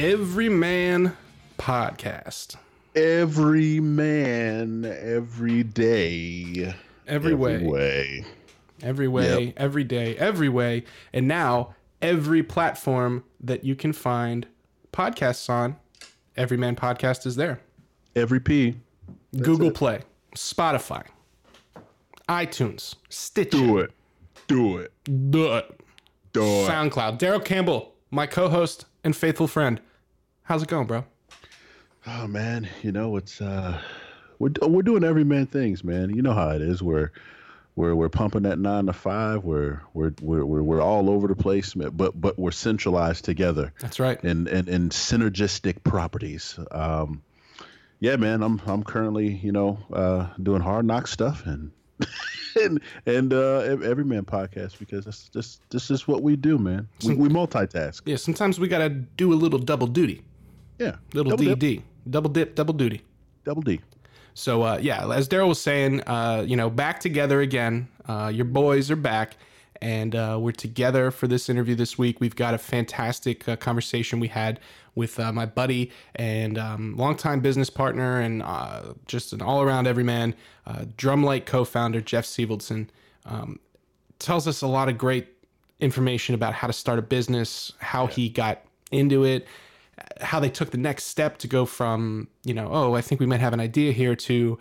Everyman Podcast. Every man, every day, Every way. way. Every way, Yep. every day, every way. And now, every platform that you can find podcasts on, Every Man Podcast is there. Every P. Google Play, Spotify, iTunes, Stitcher, Do it. Do it. Do it. Do it. SoundCloud. Daryl Campbell, my co-host and faithful friend. How's it going, bro? Oh man, you know it's uh, we're we're doing every man things, man. You know how it is. We're we're we're pumping that nine to five. We're we're we're we're, we're all over the place, man, but but we're centralized together. That's right. and and, and synergistic properties. Um, yeah, man, I'm I'm currently you know uh, doing hard knock stuff and and and uh, Ev- every man podcast because that's this this is what we do, man. We, we multitask. Yeah, sometimes we gotta do a little double duty, Yeah, little double dip, double dip, double duty. double D. So uh, yeah, as Daryl was saying, uh, you know, back together again. Uh, your boys are back, and uh, we're together for this interview this week. We've got a fantastic uh, conversation we had with uh, my buddy and um, longtime business partner, and uh, just an all-around everyman, uh, Drumlite co-founder Jeff Sevaldson. Um, tells us a lot of great information about how to start a business, how he got into it, how they took the next step to go from, you know, oh, I think we might have an idea here to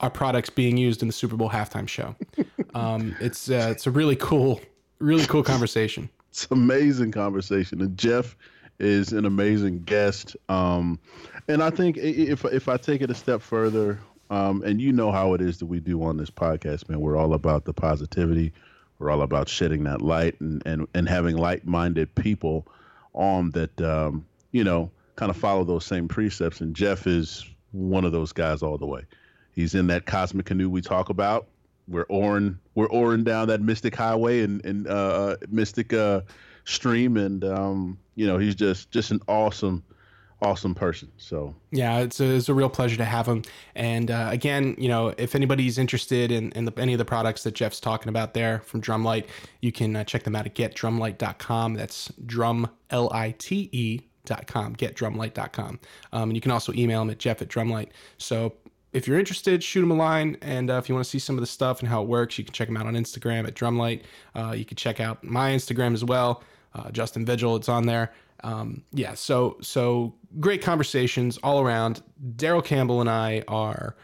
our products being used in the Super Bowl halftime show. um, it's uh, it's a really cool, really cool conversation. It's amazing conversation, and Jeff is an amazing guest. Um, and I think if if I take it a step further, um, and you know how it is that we do on this podcast, man, we're all about the positivity. We're all about shedding that light and and and having like-minded people on that. Um, you know, kind of follow those same precepts. And Jeff is one of those guys all the way. He's in that cosmic canoe we talk about. We're oaring, we're oaring down that mystic highway and and uh, mystic uh, stream, and um, you know he's just just an awesome, awesome person. So Yeah, it's a, it's a real pleasure to have him. And uh, again, you know, if anybody's interested in, in the, any of the products that Jeff's talking about there from Drumlite, you can uh, check them out at getdrumlite.com. That's drum, L I T E dot com, getdrumlite.com. Um, and you can also email him at jeff at drumlite. So if you're interested, shoot him a line. And uh, if you want to see some of the stuff and how it works, you can check him out on Instagram at drumlite. Uh, you can check out my Instagram as well, uh, Justin Vigil. It's on there. Um, yeah, so so great conversations all around. Daryl Campbell and I are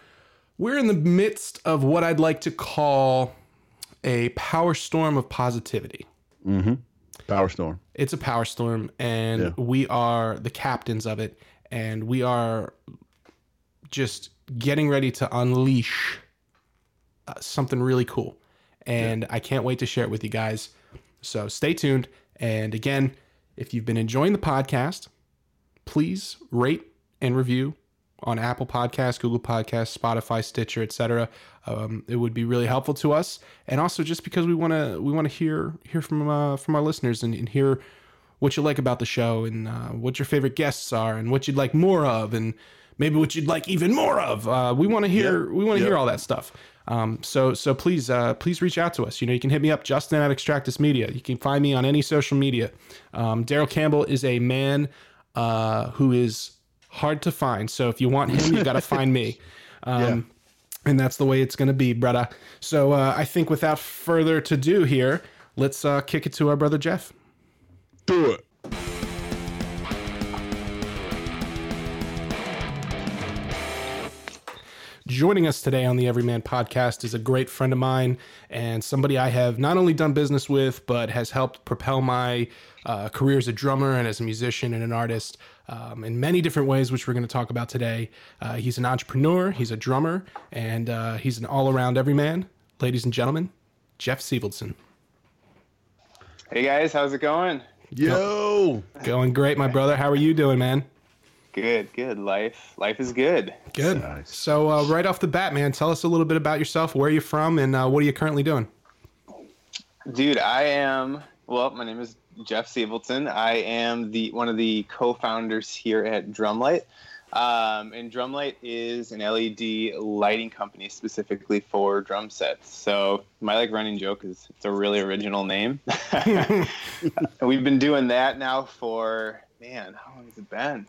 we're in the midst of what I'd like to call a power storm of positivity. Power Storm. It's a power storm, and Yeah. we are the captains of it, and we are just getting ready to unleash uh, something really cool. And I can't wait to share it with you guys. So stay tuned. And again, if you've been enjoying the podcast, please rate and review on Apple Podcasts, Google Podcasts, Spotify, Stitcher, etc. Um, it would be really helpful to us, and also just because we want to we want to hear hear from uh, from our listeners and, and hear what you like about the show and uh, what your favorite guests are and what you'd like more of and maybe what you'd like even more of. Uh, we want to hear we want to Yep. hear all that stuff. Um, so so please uh, please reach out to us. You know you can hit me up Justin at Extractus Media. You can find me on any social media. Um, Daryl Campbell is a man uh, who is hard to find. So if you want him, you got to find me. Um, And that's the way it's going to be, brother. So uh, I think without further to do here, let's uh, kick it to our brother Jeff. Do it. Joining us today on the Everyman podcast is a great friend of mine and somebody I have not only done business with, but has helped propel my uh, career as a drummer and as a musician and an artist um, in many different ways, which we're going to talk about today. Uh, he's an entrepreneur, he's a drummer, and uh, he's an all around everyman. Ladies and gentlemen, Jeff Sevaldson. Hey guys, how's it going? Yo. Going great, my brother. How are you doing, man? Good, good. Life, life is good. Good. Nice. So, uh, right off the bat, man, tell us a little bit about yourself. Where are you from, and uh, what are you currently doing? Dude, I am. Well, my name is Jeff Sevaldson. I am the one of the co-founders here at Drumlite. Um, and Drumlite is an LED lighting company specifically for drum sets. So my like running joke is it's a really original name. We've been doing that now for man, how long has it been?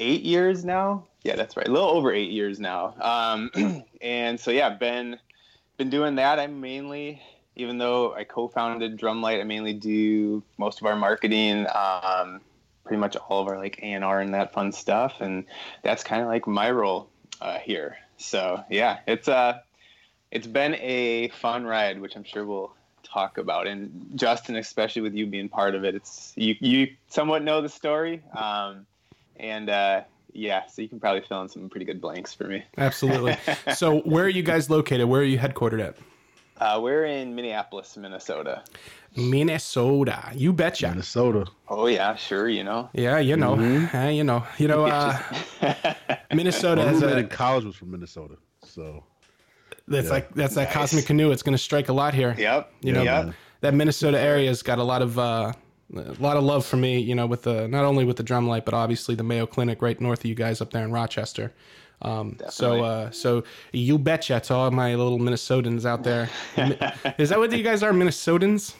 Eight years now. Yeah, that's right. A little over eight years now. Um, and so yeah, been been doing that. I'm mainly, even though I co-founded Drumlite, I mainly do most of our marketing. Um, pretty much all of our like A and R and that fun stuff, and that's kind of like my role uh, here. So yeah, it's uh it's been a fun ride, which I'm sure we'll talk about. And Justin, especially with you being part of it, it's you you somewhat know the story, um, and uh, yeah, so you can probably fill in some pretty good blanks for me. Absolutely. so, where are you guys located? Where are you headquartered at? Uh, we're in Minneapolis, Minnesota. Minnesota. You betcha. Minnesota. Oh yeah, sure. You know. Yeah, you know, uh, you know, you know. Uh, Minnesota My has roommate in college was from Minnesota, so That's yeah. like that's that cosmic canoe. It's going to strike a lot here. Yep. You know, Yep. that Minnesota area's got a lot of uh, a lot of love for me. You know, with the not only with the drum light, but obviously the Mayo Clinic right north of you guys up there in Rochester. Um, so, uh, so you betcha to all my little Minnesotans out there. Is that what you guys are, Minnesotans?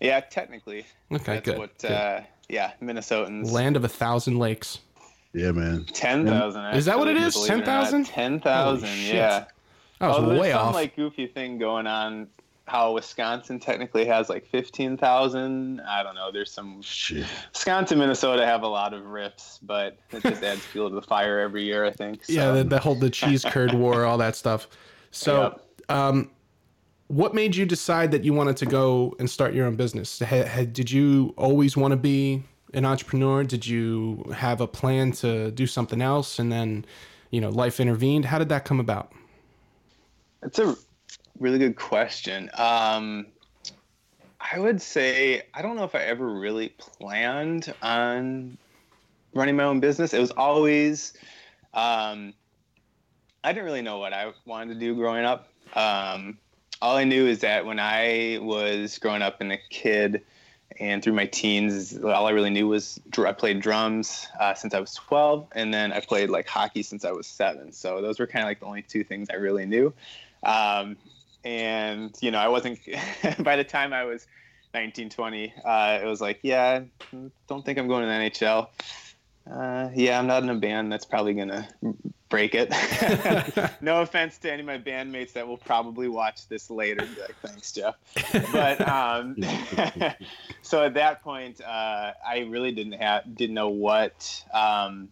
Yeah, technically. Okay, That's good. what. good. Uh, yeah, Minnesotans. Land of a thousand lakes. yeah, man. Ten thousand. Is that what it is? 10,000? Ten thousand. Holy shit. Yeah. I was oh, there's way some off. like goofy thing going on. How Wisconsin technically has like fifteen thousand. I don't know. There's some Shit. Wisconsin, Minnesota have a lot of rips, but it just adds fuel to the fire every year. I think. So. yeah, the, the whole the cheese curd war, all that stuff. So, um, what made you decide that you wanted to go and start your own business? Ha- had, did you always want to be an entrepreneur? Did you have a plan to do something else, and then, you know, life intervened? How did that come about? It's a really good question. Um, I would say I don't know if I ever really planned on running my own business. It was always um, I didn't really know what I wanted to do growing up. Um, all I knew is that when I was growing up and a kid and through my teens, all I really knew was I played drums uh, since I was 12, and then I played like hockey since I was seven. So those were kind of like the only two things I really knew. Um, and you know, I wasn't. by the time I was 19, 20, uh, it was like, yeah, don't think I'm going to the NHL. Uh, yeah, I'm not in a band. That's probably gonna break it. no offense to any of my bandmates that will probably watch this later. Like, thanks, Jeff. But um, so at that point, uh, I really didn't have didn't know what um,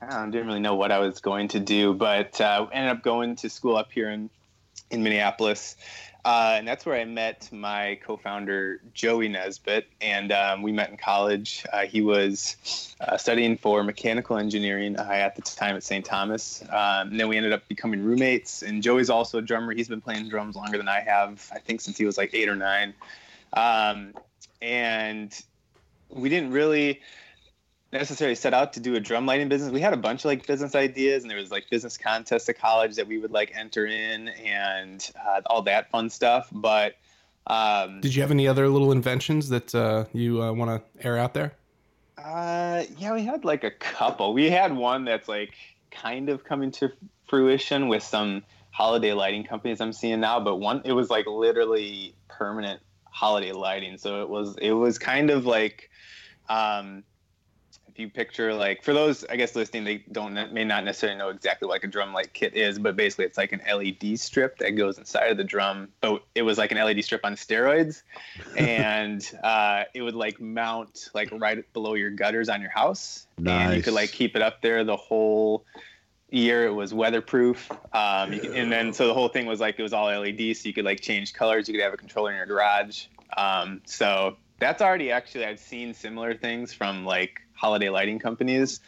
I didn't really know what I was going to do. But uh, ended up going to school up here in in Minneapolis. Uh, and that's where I met my co-founder Joey Nesbitt, and um, we met in college. Uh, he was uh, studying for mechanical engineering uh, at the time at St. Thomas. Um, and then we ended up becoming roommates. And Joey's also a drummer. He's been playing drums longer than I have. I think since he was like eight or nine. Um, and we didn't really necessarily set out to do a drum lighting business. We had a bunch of like business ideas, and there was like business contests at college that we would like enter in, and uh, all that fun stuff. But um, Did you have any other little inventions that uh, you uh, want to air out there? uh, yeah, we had like a couple. We had one that's like kind of coming to fruition with some holiday lighting companies I'm seeing now, but one it was like literally permanent holiday lighting. So it was it was kind of like um, if you picture like for those I guess listening they don't may not necessarily know exactly what like a drum light kit is, but basically it's like an LED strip that goes inside of the drum. But it was like an LED strip on steroids, and uh, it would like mount like right below your gutters on your house, and you could like keep it up there the whole year. It was weatherproof, um, could, and then so the whole thing was like it was all LED, so you could like change colors. You could have a controller in your garage. Um, so that's already actually I've seen similar things from like holiday lighting companies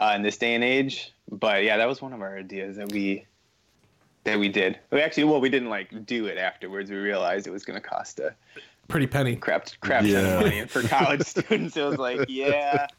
uh, in this day and age. But yeah, that was one of our ideas that we that we did. We actually, well, we didn't like do it afterwards. We realized it was going to cost a Pretty penny. crap crap ton Yeah. of money, and for college students, it was like, yeah, it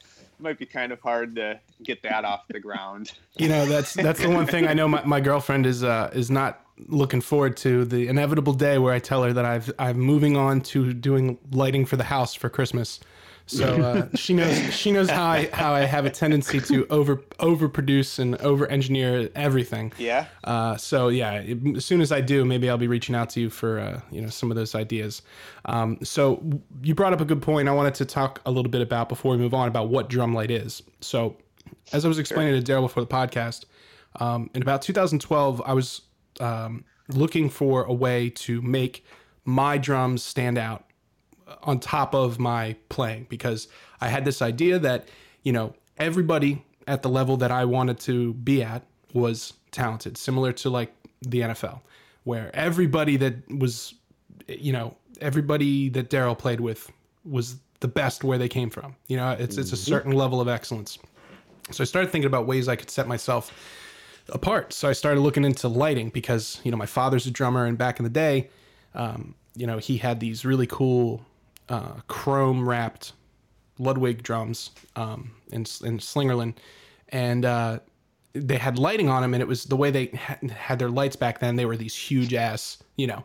might be kind of hard to get that off the ground. You know, that's that's the one thing I know my, my girlfriend is uh, is not looking forward to the inevitable day where I tell her that I've I'm moving on to doing lighting for the house for Christmas. So uh, she knows she knows how I how I have a tendency to over overproduce and over engineer everything. Yeah. Uh, so yeah, as soon as I do, maybe I'll be reaching out to you for uh, you know some of those ideas. Um, so you brought up a good point. I wanted to talk a little bit about before we move on about what Drumlite is. So as I was explaining to Daryl before the podcast, um, in about 2012, I was um, looking for a way to make my drums stand out on top of my playing because I had this idea that, you know, everybody at the level that I wanted to be at was talented, similar to like the NFL, where everybody that was, you know, everybody that Daryl played with was the best where they came from. You know, it's it's a certain level of excellence. So I started thinking about ways I could set myself apart. So I started looking into lighting because you know my father's a drummer, and back in the day, um, you know he had these really cool uh, chrome wrapped Ludwig drums um, in in Slingerland, and uh, they had lighting on them, and it was the way they ha- had their lights back then. They were these huge ass, you know,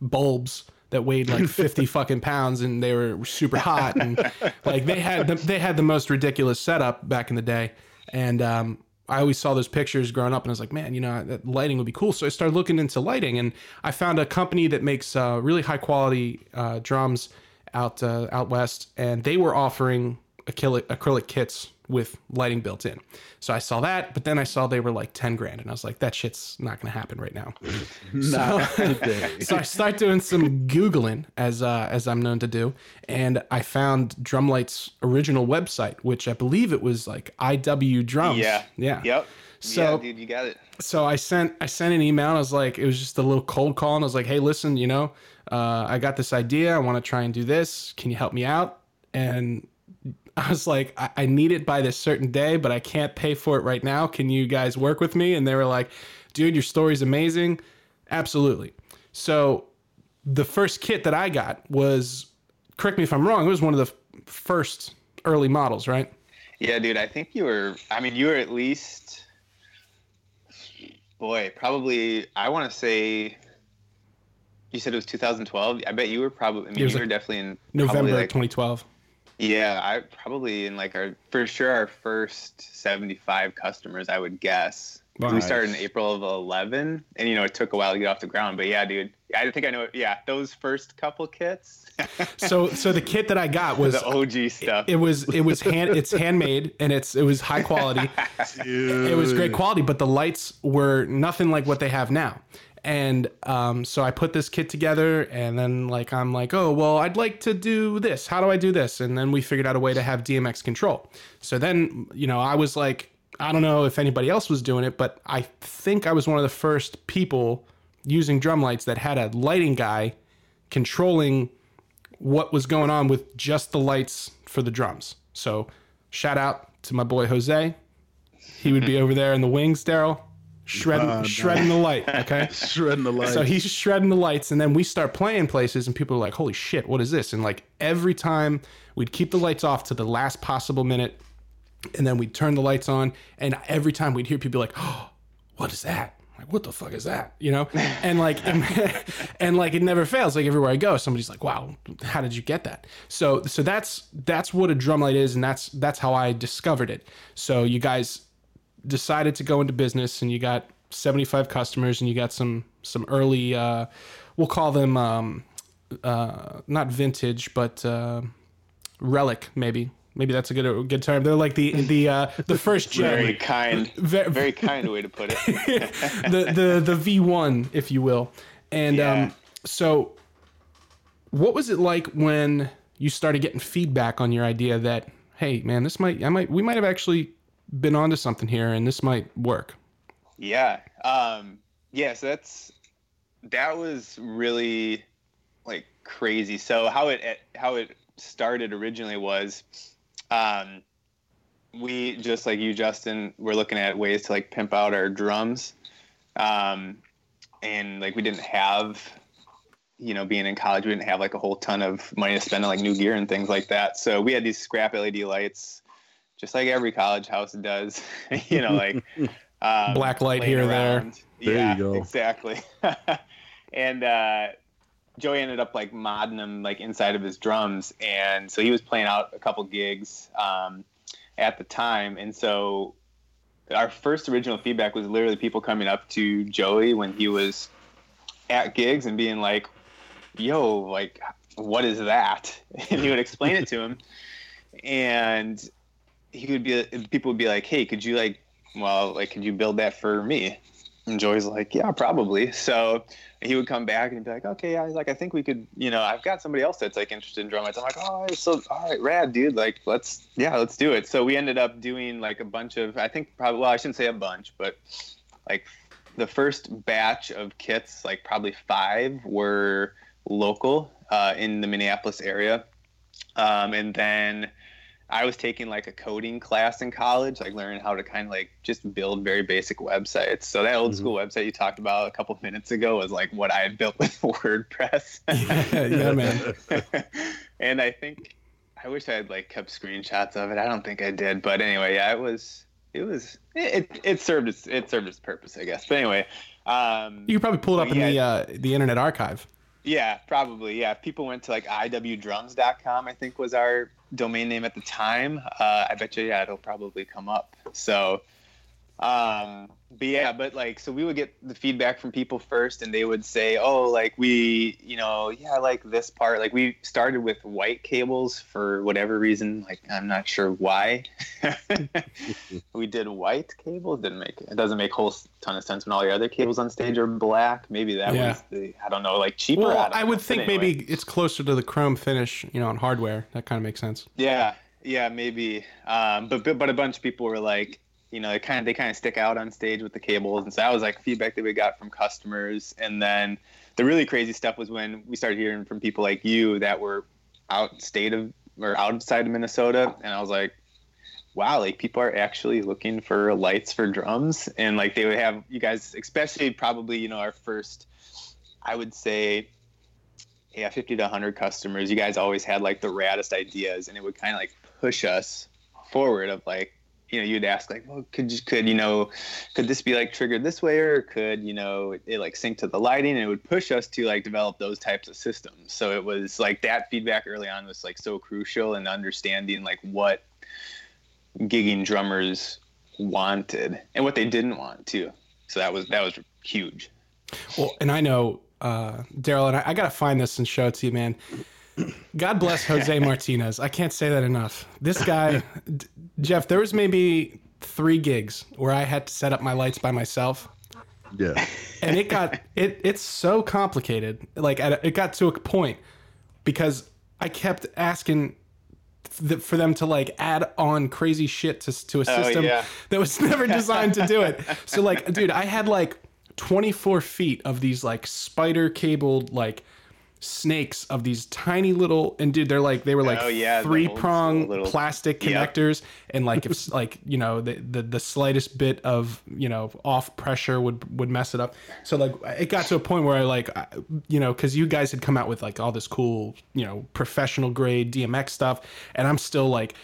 bulbs that weighed like 50 fucking pounds and they were super hot and like they had the, they had the most ridiculous setup back in the day and um, I always saw those pictures growing up and I was like, man, you know, that lighting would be cool. So I started looking into lighting and I found a company that makes uh, really high quality uh, drums out uh, out west and they were offering acrylic, acrylic kits with lighting built in. So I saw that, but then I saw they were like 10 grand and I was like, that shit's not going to happen right now. Today. so I start doing some googling as uh, as I'm known to do, and I found Drumlite's original website, which I believe it was like IW Drums. Yeah. yeah. Yep. So- yeah, dude, you got it. So I sent I sent an email. And I was like, it was just a little cold call, and I was like, hey, listen, you know, uh, I got this idea. I want to try and do this. Can you help me out? And I was like, I, I need it by this certain day, but I can't pay for it right now. Can you guys work with me? And they were like, dude, your story's amazing. Absolutely. So the first kit that I got was, correct me if I'm wrong, it was one of the f- first early models, right? Yeah, dude, I think you were. I mean, you were at least. Boy, probably. I want to say. You said it was 2012. I bet you were probably. I mean, It you were like definitely in November like 2012. Yeah, I probably in like our for sure our first 75 customers, I would guess. 'Cause We started in April of 11, and you know it took a while to get off the ground. But yeah, dude, I think I know. Yeah, those first couple kits, So so the kit that I got was the OG stuff. it was it was hand it's handmade and it's it was high quality. it was great quality, but the lights were nothing like what they have now. And um, so I put this kit together, and then like I'm like, oh well, I'd like to do this. How do I do this? And then we figured out a way to have DMX control. So then you know I was like, I don't know if anybody else was doing it, but I think I was one of the first people using drum lights that had a lighting guy controlling what was going on with just the lights for the drums. So shout out to my boy Jose. He would be over there in the wings, Daryl, shredding Oh, nice. shredding the light. Okay. shredding the light. So he's shredding the lights, and then we start playing places, and people are like, "Holy shit, what is this?" And like every time we'd keep the lights off to the last possible minute, and then we'd turn the lights on, and every time we'd hear people be like, "Oh, what is that?" Like, what the fuck is that? You know? And like, and, and like, it never fails. Like everywhere I go, somebody's like, "Wow, how did you get that?" So, so that's that's what a drum light is, and that's that's how I discovered it. So you guys decided to go into business and you got 75 customers and you got some some early uh we'll call them um uh not vintage but uh relic maybe maybe that's a good a good term they're like the the uh the first gen. very kind, Ve- very kind way to put it. the the the V1 if you will and Yeah. um so what was it like when you started getting feedback on your idea that hey man this might I might we might have actually been onto something here and this might work Yeah. Um, yeah, so that's that was really like crazy. So how it how it started originally was um we just like you Justin we're looking at ways to like pimp out our drums. Um and like we didn't have you know being in college we didn't have like a whole ton of money to spend on like new gear and things like that. So we had these scrap LED lights just like every college house does. you know like um, Black light here or there. around. There you yeah, go. exactly. and uh, Joey ended up like modding him like inside of his drums, and so he was playing out a couple gigs um, at the time, and so our first original feedback was literally people coming up to Joey when he was at gigs and being like, "Yo, like, what is that?" And he would explain it to him, and he would be people would be like, "Hey, could you like, well, like, could you build that for me?" And Joey's like, "Yeah, probably." So he would come back and be like, "Okay, yeah." He's like, "I think we could, you know, I've got somebody else that's like interested in drum lights." I'm like, "Oh, so all right, rad, dude. Like, let's, yeah, let's do it." So we ended up doing like a bunch of, I think probably, well, I shouldn't say a bunch, but like the first batch of kits, like probably five, were local uh, in the Minneapolis area, um, and then I was taking like a coding class in college, like learning how to kind of like just build very basic websites. So that old mm-hmm. school website you talked about a couple minutes ago was like what I had built with WordPress. yeah, yeah, man. and I think I wish I had like kept screenshots of it. I don't think I did, but anyway, yeah, it was it was it it served its it served its purpose, I guess. But anyway, um, you could probably pull it up yeah, in the uh, the Internet Archive. Yeah, probably. Yeah, if people went to like iwdrums.com, I think was our domain name at the time. Uh, I bet you, yeah, it'll probably come up. So, um, but yeah, but like, so we would get the feedback from people first, and they would say, "Oh, like we, you know, yeah, I like this part." Like we started with white cables for whatever reason. Like I'm not sure why. we did white cables. Didn't make it doesn't make a whole ton of sense when all your other cables on stage are black. Maybe that yeah. was the I don't know, like cheaper. Well, I, I would think anyway. maybe it's closer to the chrome finish, you know, on hardware. That kind of makes sense. Yeah, yeah, maybe. Um, but but but a bunch of people were like you know, they kind of they kind of stick out on stage with the cables, and so that was like feedback that we got from customers. And then the really crazy stuff was when we started hearing from people like you that were out state of or outside of Minnesota, and I was like, wow, like people are actually looking for lights for drums, and like they would have you guys, especially probably you know our first, I would say. Yeah, 50 to 100 customers. You guys always had like the raddest ideas, and it would kind of like push us forward of like you know you'd ask like well could you could you know could this be like triggered this way or could you know it, it, like sync to the lighting? And it would push us to like develop those types of systems. So it was like that feedback early on was like so crucial in understanding like what gigging drummers wanted and what they didn't want too. So that was that was huge. Well and i know uh daryl and I, I gotta find this and show it to you man God bless Jose Martinez. I can't say that enough. This guy, Jeff, there was maybe three gigs where I had to set up my lights by myself. Yeah. And it got it it's so complicated. Like at, it got to a point because I kept asking for them to like add on crazy shit to to a oh, system oh, yeah. that was never designed to do it. So like, dude, I had like 24 feet of these like spider cabled like snakes of these tiny little and dude they're like they were like oh, yeah, three prong little, plastic connectors. Yep. and like if like you know the, the the slightest bit of you know off pressure would would mess it up. So like it got to a point where i like you know because you guys had come out with like all this cool you know professional grade dmx stuff. And i'm still like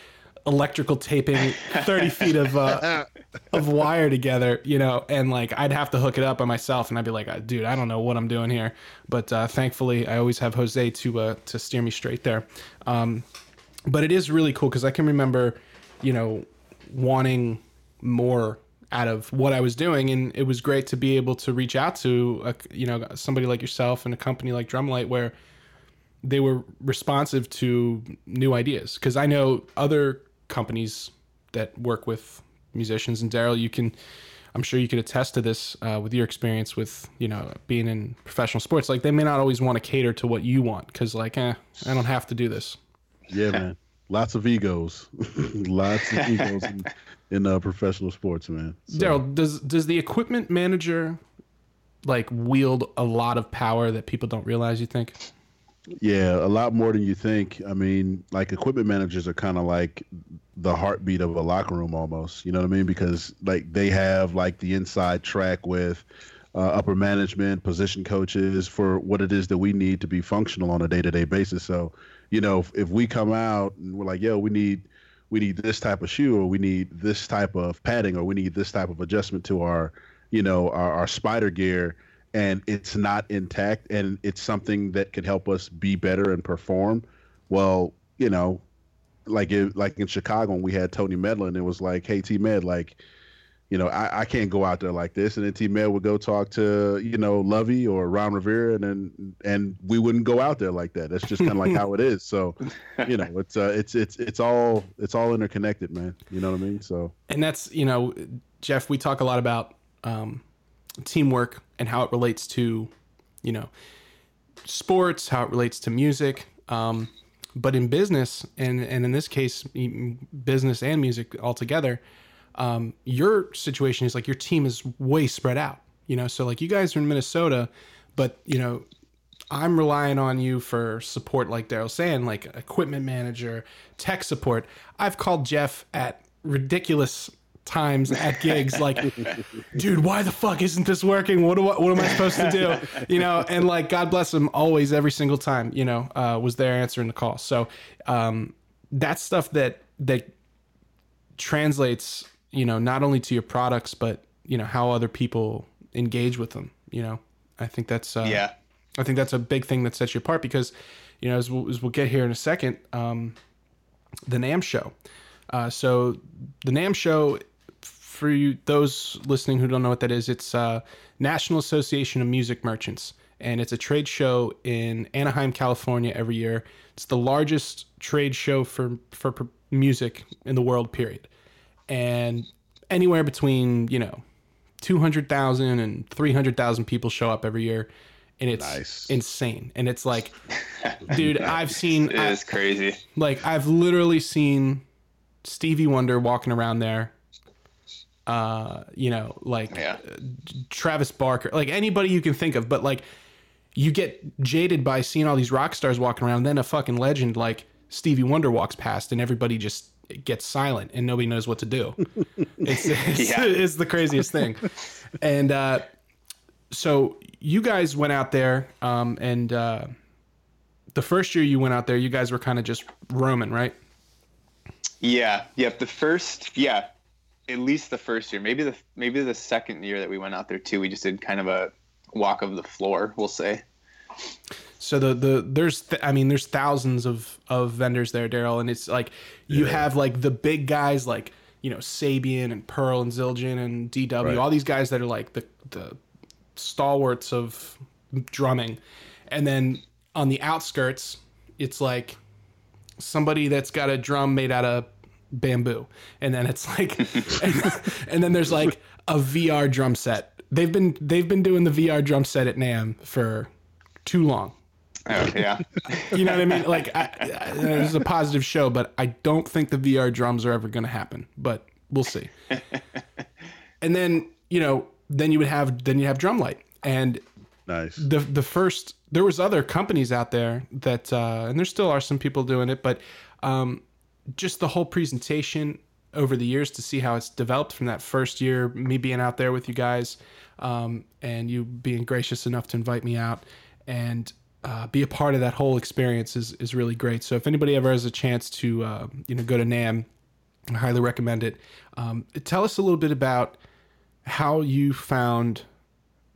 electrical taping 30 feet of uh, of wire together, you know, and like I'd have to hook it up by myself, and I'd be like, dude, I don't know what I'm doing here. But uh, thankfully, I always have Jose to uh, to steer me straight there. Um, but it is really cool because I can remember, you know, wanting more out of what I was doing, and it was great to be able to reach out to, a, you know, somebody like yourself and a company like Drumlite where they were responsive to new ideas because I know other companies that work with musicians. And Daryl, you can, I'm sure you could attest to this uh, with your experience with, you know, being in professional sports. Like they may not always want to cater to what you want because, like, eh, I don't have to do this. Yeah, man. Lots of egos, lots of egos in, in uh, professional sports, man. So. Daryl, does does the equipment manager like wield a lot of power that people don't realize? You think? Yeah, a lot more than you think. I mean, like equipment managers are kind of like the heartbeat of a locker room almost. You know what I mean? Because like they have like the inside track with uh, upper management, position coaches for what it is that we need to be functional on a day to day basis. So, you know, if, if we come out and we're like, yo, we need we need this type of shoe or we need this type of padding or we need this type of adjustment to our, you know, our, our spider gear and it's not intact and it's something that could help us be better and perform, well, you know, like it, like in Chicago when we had Tony Medlin, it was like, hey T Med, like, you know, I, I can't go out there like this. And then T Med would go talk to, you know, Lovie or Ron Rivera and then and we wouldn't go out there like that. That's just kind of like how it is. So, you know, it's uh it's it's it's all it's all interconnected, man. You know what I mean? So And that's, you know, Jeff, we talk a lot about um teamwork and how it relates to, you know, sports, how it relates to music. Um, but in business, and, and in this case, business and music altogether, um, your situation is like your team is way spread out. You know, so like you guys are in Minnesota, but you know, I'm relying on you for support, like Daryl saying, like equipment manager, tech support. I've called Jeff at ridiculous times at gigs like dude why the fuck isn't this working? What do I, what am i supposed to do? You know and like god bless him always every single time you know uh, was there answering the call. So um, that's stuff that that translates you know not only to your products but you know how other people engage with them you know? I think that's uh, yeah. I think that's a big thing that sets you apart because you know as we'll, as we'll get here in a second um, the NAMM show. Uh, so the NAMM show for you those listening who don't know what that is, it's uh, National Association of Music Merchants, and it's a trade show in Anaheim, California, every year. It's the largest trade show for for music in the world. Period, and anywhere between you know. 200,000 and 300,000 people show up every year and it's Nice. insane. And it's like, dude, I've seen, It I- crazy. like I've literally seen Stevie Wonder walking around there. Uh, you know, like Yeah. uh, Travis Barker, like anybody you can think of, but like you get jaded by seeing all these rock stars walking around, then a fucking legend like Stevie Wonder walks past and everybody just gets silent and nobody knows what to do. it's, it's, Yeah. it's the craziest thing. And uh so you guys went out there um and uh the first year you went out there, you guys were kind of just roaming, right? Yeah. Yep. The first, yeah, at least the first year, maybe the maybe the second year that we went out there too. We just did kind of a walk of the floor, we'll say. So the the there's th- I mean there's thousands of of vendors there, Daryl, and it's like you have like the big guys like you know Sabian and Pearl and Zildjian and DW, Right. all these guys that are like the the stalwarts of drumming, and then on the outskirts, it's like somebody that's got a drum made out of bamboo, and then it's like, and, and then there's like a VR drum set. They've been they've been doing the VR drum set at NAMM for too long. Oh, yeah. You know what I mean? Like, I, I, this is a positive show, but I don't think the VR drums are ever going to happen. But we'll see. and then you know, then you would have then you have Drumlite, and nice. the the first there was other companies out there that uh, and there still are some people doing it, but um, just the whole presentation over the years to see how it's developed from that first year, me being out there with you guys, um, and you being gracious enough to invite me out and uh, be a part of that whole experience is is really great. So if anybody ever has a chance to uh, you know go to NAMM, I highly recommend it. Um, tell us a little bit about how you found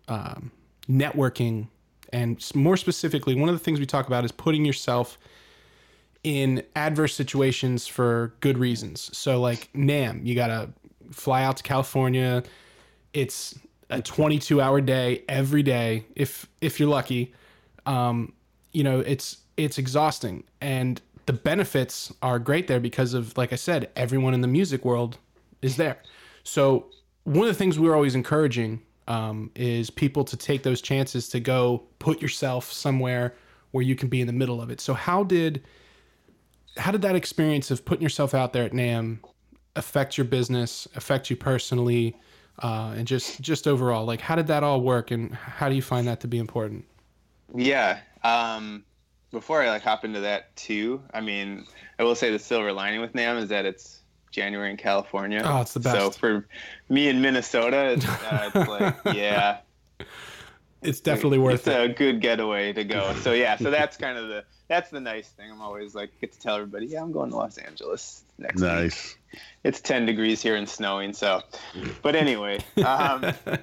um, networking and more specifically one of the things we talk about is putting yourself in adverse situations for good reasons. So like NAMM you gotta fly out to california. It's a 22 hour day every day if if you're lucky. Um you know it's it's exhausting. And the benefits are great there because of like i said everyone in the music world is there. So one of the things we were always encouraging um, is people to take those chances to go put yourself somewhere where you can be in the middle of it. So how did how did that experience of putting yourself out there at NAMM affect your business affect you personally uh, and just just overall like how did that all work and how do you find that to be important Yeah. Um, before I like hop into that too, I mean, I will say the silver lining with NAMM is that it's January in California. Oh, it's the best. So for me in Minnesota, it's, uh, it's like yeah, it's definitely worth it's it a good getaway to go. So yeah, so that's kind of the that's the nice thing. I'm always like get to tell everybody, yeah, I'm going to Los Angeles next week. Nice. It's 10 degrees here and snowing. So, but anyway, um,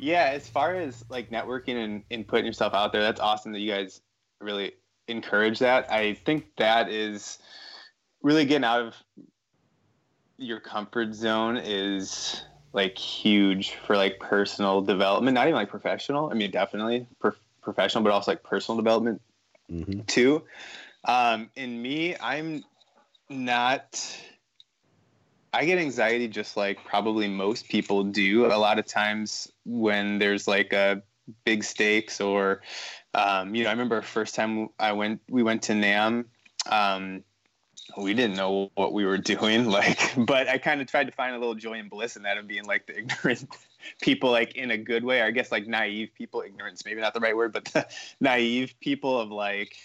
Yeah, as far as like networking and, and putting yourself out there, that's awesome that you guys really encourage that. I think that is really getting out of your comfort zone is like huge for like personal development, not even like professional. I mean, definitely per- professional, but also like personal development Mm-hmm. too. Um, in me, I'm not. I get anxiety just like probably most people do. A lot of times when there's like a big stakes or, um, you know, I remember first time I went, we went to NAMM. Um, we didn't know what we were doing, like, but I kind of tried to find a little joy and bliss in that of being like the ignorant people, like in a good way, or I guess like naive people. Ignorance, maybe not the right word, but the naive people of like,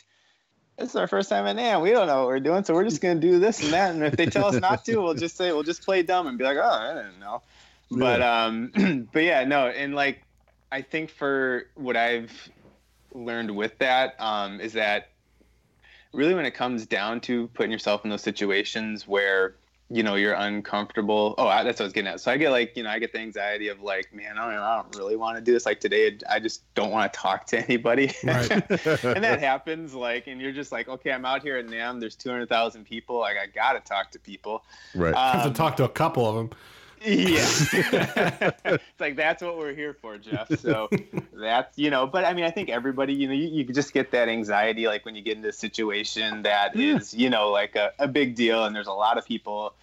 this is our first time at NAMM. We don't know what we're doing, so we're just gonna do this and that. And if they tell us not to, we'll just say we'll just play dumb and be like, oh, I didn't know. But um, but yeah, no, and like I think for what I've learned with that um, is that really when it comes down to putting yourself in those situations where you know you're uncomfortable oh I, that's what i was getting at so i get like you know i get the anxiety of like man i don't, I don't really want to do this like today i just don't want to talk to anybody Right. and that happens like and you're just like okay i'm out here at NAMM there's 200000 people like i gotta talk to people Right. I have Um, to talk to a couple of them. Yeah. it's like that's what we're here for, Jeff. So that's you know, but I mean I think everybody, you know, you, you just get that anxiety like when you get into a situation that is, Yeah. you know, like a, a big deal and there's a lot of people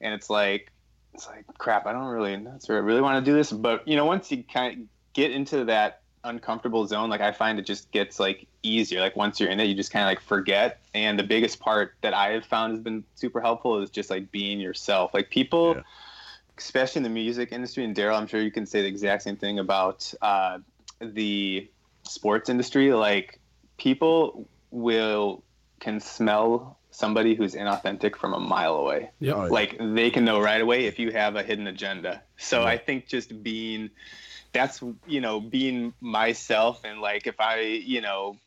and it's like it's like crap, I don't really I really want to do this. But you know, once you kind of get into that uncomfortable zone, like I find it just gets like easier. Like once you're in it, you just kind of like forget. And the biggest part that I have found has been super helpful is just like being yourself. Like people Yeah. Especially in the music industry, and Daryl, I'm sure you can say the exact same thing about uh, the sports industry. Like people will can smell somebody who's inauthentic from a mile away. Yep. Oh, yeah. Like they can know right away if you have a hidden agenda. So I think just being that's you know being myself and like if I you know s-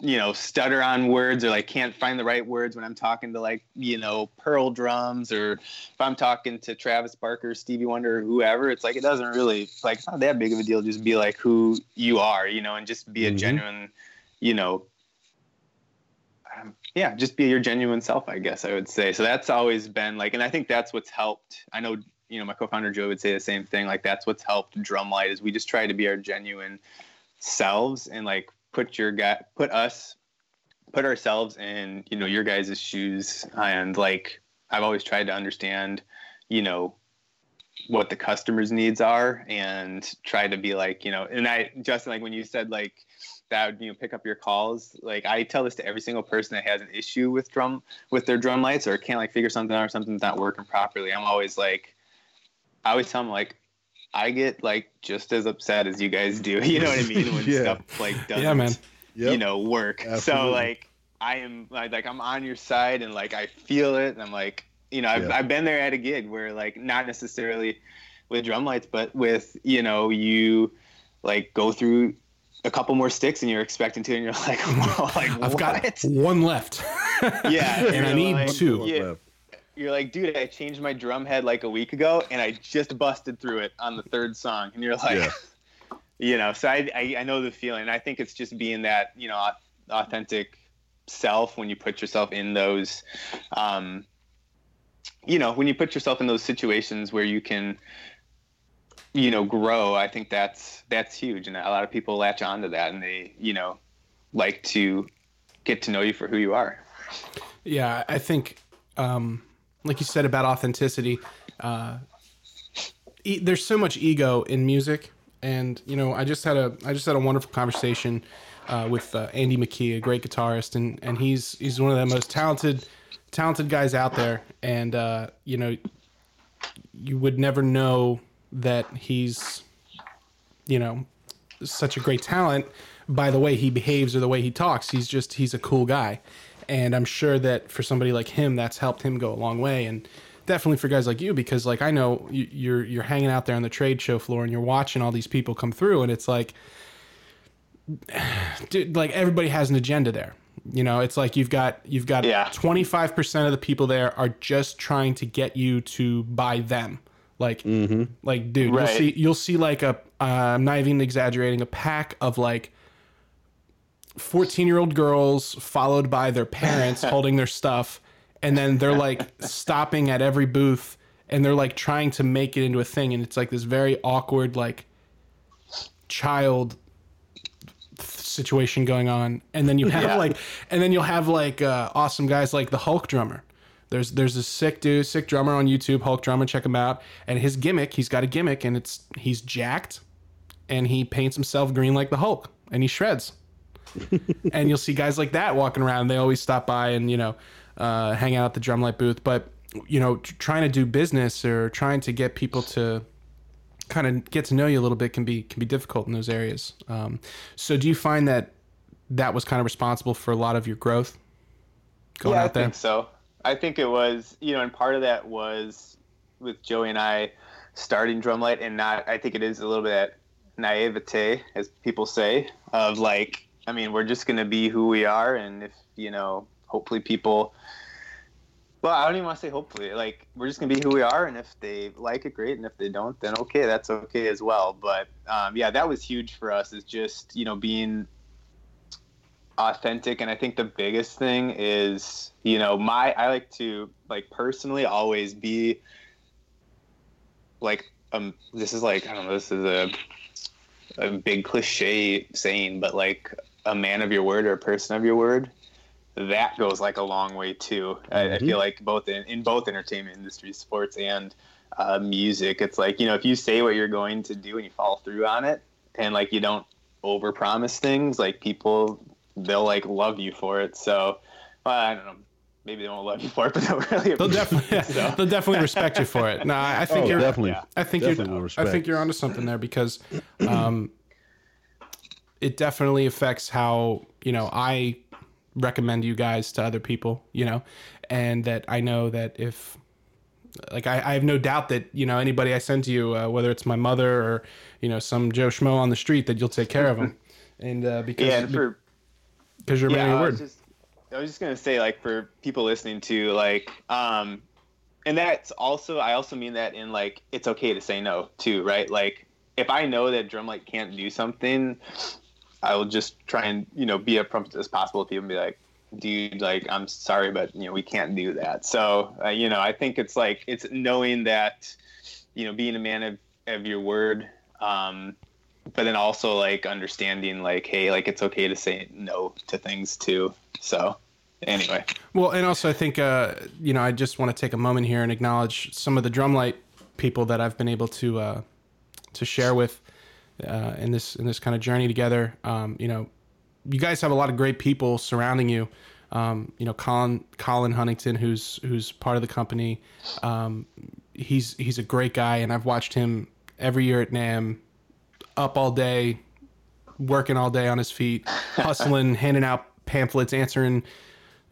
you know stutter on words or like can't find the right words when I'm talking to like you know Pearl drums or if I'm talking to Travis Barker, Stevie Wonder, or whoever, it's like it doesn't really like it's not that big of a deal. Just be like who you are, you know, and just be a Mhm. genuine, you know, um, yeah, just be your genuine self. I guess I would say. So that's always been like, and I think that's what's helped. I know you know my co-founder Joe would say the same thing. Like that's what's helped Drumlite is we just try to be our genuine selves and like put your guy put us put ourselves in you know your guys' shoes. And like i've always tried to understand you know what the customer's needs are and try to be like you know and i justin like when you said like that would you know pick up your calls like i tell this to every single person that has an issue with drum with their drum lights or can't like figure something out or something's not working properly. I'm always like i always tell them like i get like just as upset as you guys do you know what i mean when Yeah. stuff like doesn't Yeah, man. Yep. you know work so like i am like, like i'm on your side and like i feel it and i'm like you know I've, Yeah. I've been there at a gig where like not necessarily with drum lights but with you know you like go through a couple more sticks and you're expecting to and you're like whoa, like I've what? got one left. Yeah, and I need like- two. Yeah. Left. you're like dude i changed my drum head like a week ago and i just busted through it on the third song and you're like Yeah. you know so I, I i know the feeling i think it's just being that you know authentic self when you put yourself in those um you know when you put yourself in those situations where you can you know grow i think that's that's huge and a lot of people latch onto that and they you know like to get to know you for who you are Yeah, I think, um, like you said about authenticity, uh, e- there's so much ego in music, and you know, I just had a I just had a wonderful conversation uh, with uh, Andy McKee, a great guitarist, and and he's he's one of the most talented talented guys out there, and uh, you know, you would never know that he's, you know, such a great talent by the way he behaves or the way he talks. He's just he's a cool guy, and I'm sure that for somebody like him, that's helped him go a long way. And definitely for guys like you, because like I know you- you're you're hanging out there on the trade show floor and you're watching all these people come through, and it's like, dude, like everybody has an agenda there. You know, it's like you've got you've got Yeah. 25% of the people there are just trying to get you to buy them. Like, Mm-hmm. like dude, you'll see you'll see like a uh, I'm not even exaggerating a pack of like 14 year old girls followed by their parents holding their stuff and then they're like stopping at every booth and they're like trying to make it into a thing and it's like this very awkward like child situation going on. And then you have Yeah. like and then you'll have like uh, awesome guys like the hulk drummer. There's there's a sick dude sick drummer on youtube hulk drummer check him out. And his gimmick he's got a gimmick and it's he's jacked and he paints himself green like the hulk and he shreds and you'll see guys like that walking around they always stop by and you know uh, hang out at the drumlite booth but you know tr- trying to do business or trying to get people to kind of get to know you a little bit can be can be difficult in those areas. Um, so do you find that that was kind of responsible for a lot of your growth going yeah, out I there? think so. I think it was, you know, and part of that was with Joey and I starting Drumlite, and not. I think it is a little bit naivete, as people say, of like, I mean, we're just going to be who we are, and if you know, hopefully people. Well, I don't even want to say hopefully. Like, we're just gonna be who we are, and if they like it, great, and if they don't, then okay, that's okay as well. But um, yeah, that was huge for us. Is just you know being authentic and i think the biggest thing is you know my i like to like personally always be like um this is like i don't know this is a a big cliche saying but like a man of your word or a person of your word that goes like a long way too I, I Mhm. feel like both in, in both entertainment industries sports and uh, music it's like you know if you say what you're going to do and you follow through on it and like you don't over promise things like people they'll like love you for it so well, i don't know maybe they won't love you for it but they'll really They'll definitely, So- they'll definitely respect you for it. No, I I think Oh, you're definitely. I think Definitely you're. I respect. think you're onto something there because, um, it definitely affects how you know I recommend you guys to other people. You know, and that I know that if, like, I, I have no doubt that you know anybody I send to you, uh, whether it's my mother or you know some Joe Schmo on the street, that you'll take care of them. And uh, because yeah for because you're a man of I your was word. just I was just gonna say like for people listening to like um and that's also I also mean that in like it's okay to say no too, right? Like if I know that Drumlite can't do something, I will just try and, you know, be upfront as possible with people and be like, dude, like I'm sorry, but you know, we can't do that. So uh, you know, I think it's like it's knowing that, you know, being a man of, of your word, um, but then also like understanding like hey like it's okay to say no to things too. So anyway. Well, and also I think uh, you know I just want to take a moment here and acknowledge some of the drumlite people that I've been able to uh, to share with uh, in this in this kind of journey together. Um, you know, you guys have a lot of great people surrounding you. Um, you know, Colin Colin Huntington, who's who's part of the company. Um, he's he's a great guy, and I've watched him every year at NAMM, up all day, working all day on his feet, hustling, handing out pamphlets, answering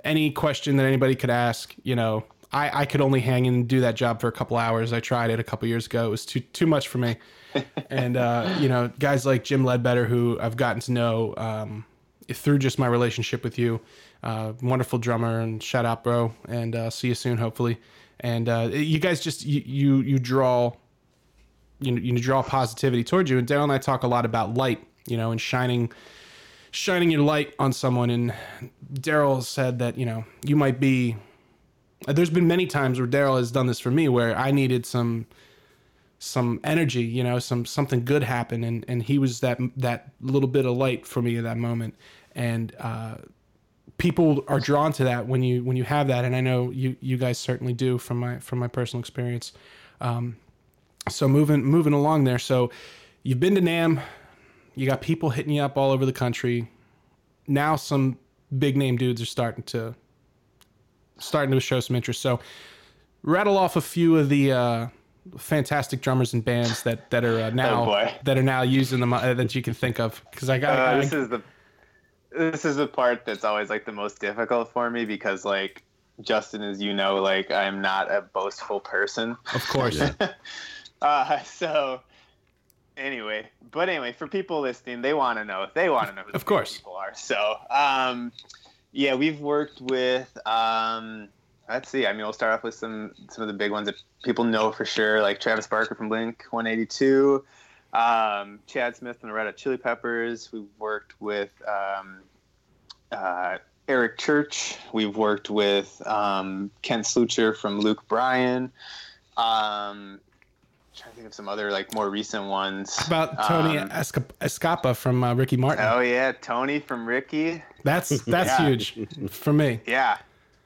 any question that anybody could ask. You know, I, I could only hang and do that job for a couple hours. I tried it a couple years ago. It was too too much for me. And uh, you know, guys like Jim Ledbetter, who I've gotten to know um, through just my relationship with you. Uh, wonderful drummer, and shout out, bro. And uh, see you soon, hopefully. And uh, you guys just you you, you draw you you draw positivity towards you. And Daryl and I talk a lot about light, you know, and shining shining your light on someone. And Daryl said that you know you might be. There's been many times where Daryl has done this for me, where I needed some some energy, you know, some something good happen, and and he was that that little bit of light for me at that moment, and. uh people are drawn to that when you when you have that and i know you you guys certainly do from my from my personal experience. Um so moving moving along there. So you've been to NAMM. You got people hitting you up all over the country. Now some big name dudes are starting to starting to show some interest. So rattle off a few of the uh fantastic drummers and bands that that are uh, now Oh, that are now using them uh, that you can think of. Because i got uh, I, this is the this is the part that's always like the most difficult for me because like justin as you know like i'm not a boastful person. Of course. Yeah. uh so anyway but anyway for people listening they want to know they want to know who Of the course. people are. So um yeah we've worked with um let's see. I mean, we'll start off with some some of the big ones that people know for sure, like Travis Barker from Blink 182, um, Chad Smith from the Red Hot Chili Peppers. We've worked with um, uh, Eric Church. We've worked with um, Kent Slucher from Luke Bryan. Um, trying to think of some other like more recent ones. How about Tony Um, Esca- Escapa from uh, Ricky Martin. Oh yeah, Tony from Ricky. That's that's Yeah. huge for me. Yeah,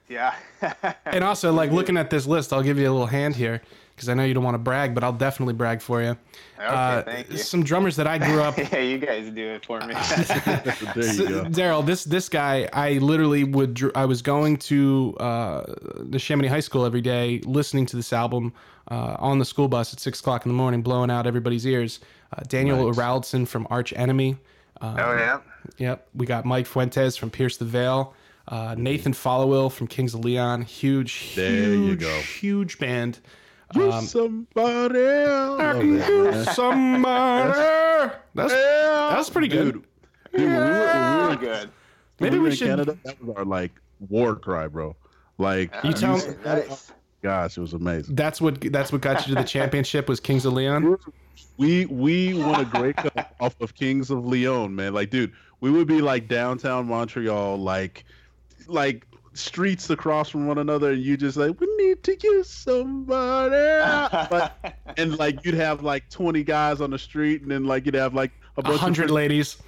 yeah. And also, like looking at this list, I'll give you a little hand here because I know you don't want to brag, but I'll definitely brag for you. okay, Uh, thank you. Some drummers that I grew up. yeah, you guys do it for me. there you go. Daryl, this this guy, I literally would. dr- I was going to uh, the Chamonix High School every day, listening to this album uh, on the school bus at six o'clock in the morning, blowing out everybody's ears. Uh, Daniel Nice. Erlandsson from Arch Enemy. oh yeah. Yep. We got Mike Fuentes from Pierce the Veil. Uh, Nathan Followill from Kings of Leon. Huge, huge, There you go. huge band. You Um, somebody else. I Love can do somebody. That's Yeah. that's pretty good. Dude, dude, when we were, we were, good. Maybe we we were in should- Canada, that was our like war cry, bro. Like, You tell- Oh, nice. gosh, it was amazing. That's what that's what got you to the championship was Kings of Leon. We we won a Grey Cup off of Kings of Leon, man. Like, dude, we would be like downtown Montreal, like, like streets across from one another, and you just like, we need to use somebody. But, and like, you'd have like twenty guys on the street, and then like you'd have like a A bunch hundred of ladies.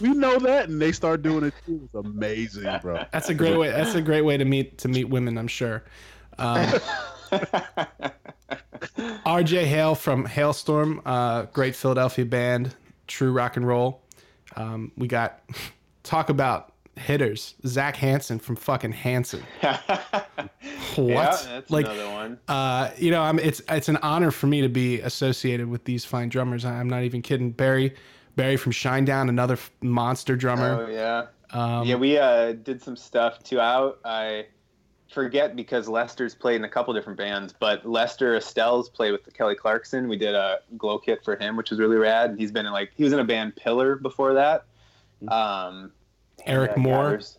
we know that, and they start doing it too. It's amazing, bro. That's a great way. That's a great way to meet to meet women. I'm sure. Um, Arejay Hale from Halestorm, uh, great Philadelphia band, true rock and roll. Um, we got talk about hitters. Zac Hanson from fucking Hanson. What? Yeah, that's like, another one. uh, you know, I'm, it's it's an honor for me to be associated with these fine drummers. I'm not even kidding. Barry, Barry from Shinedown, another f- monster drummer. Oh yeah. Um, yeah, we uh, did some stuff too. Out I forget because Lester's played in a couple different bands, but Lester Estelle's played with Kelly Clarkson. We did a glow kit for him, which was really rad. He's been in like he was in a band Pillar before that. Um, Eric and, uh, Moore. there's-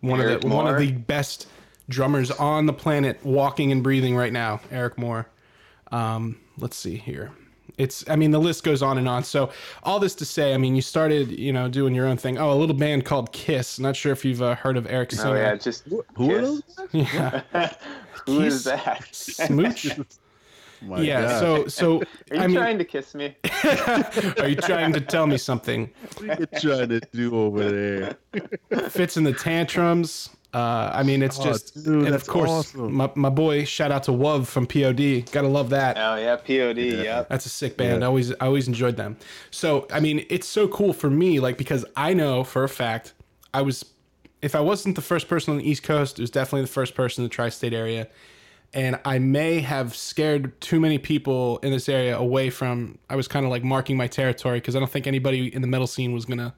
one Eric of the one of the best drummers on the planet, walking and breathing right now. Eric Moore. Um, let's see here. It's I mean the list goes on and on. So all this to say, I mean you started you know doing your own thing. Oh, a little band called Kiss. Not sure if you've uh, heard of Eric Oh Singer. yeah, just Who are those? Kiss. yeah. Who Kiss. is that? Smooch. My yeah. God. So so Are you I mean, trying to kiss me? are you trying to tell me something? what are you trying to do over there? Fits in the tantrums. Uh, I mean, it's Oh, just, dude, and of course, awesome. my, my boy, shout out to Wuv from POD. Gotta love that. Oh yeah, POD. Yep. That's a sick band. Yeah. I always I always enjoyed them. So I mean, it's so cool for me, like because I know for a fact I was if I wasn't the first person on the East Coast, it was definitely the first person in the tri-state area. And I may have scared too many people in this area away from I was kind of like marking my territory because I don't think anybody in the metal scene was gonna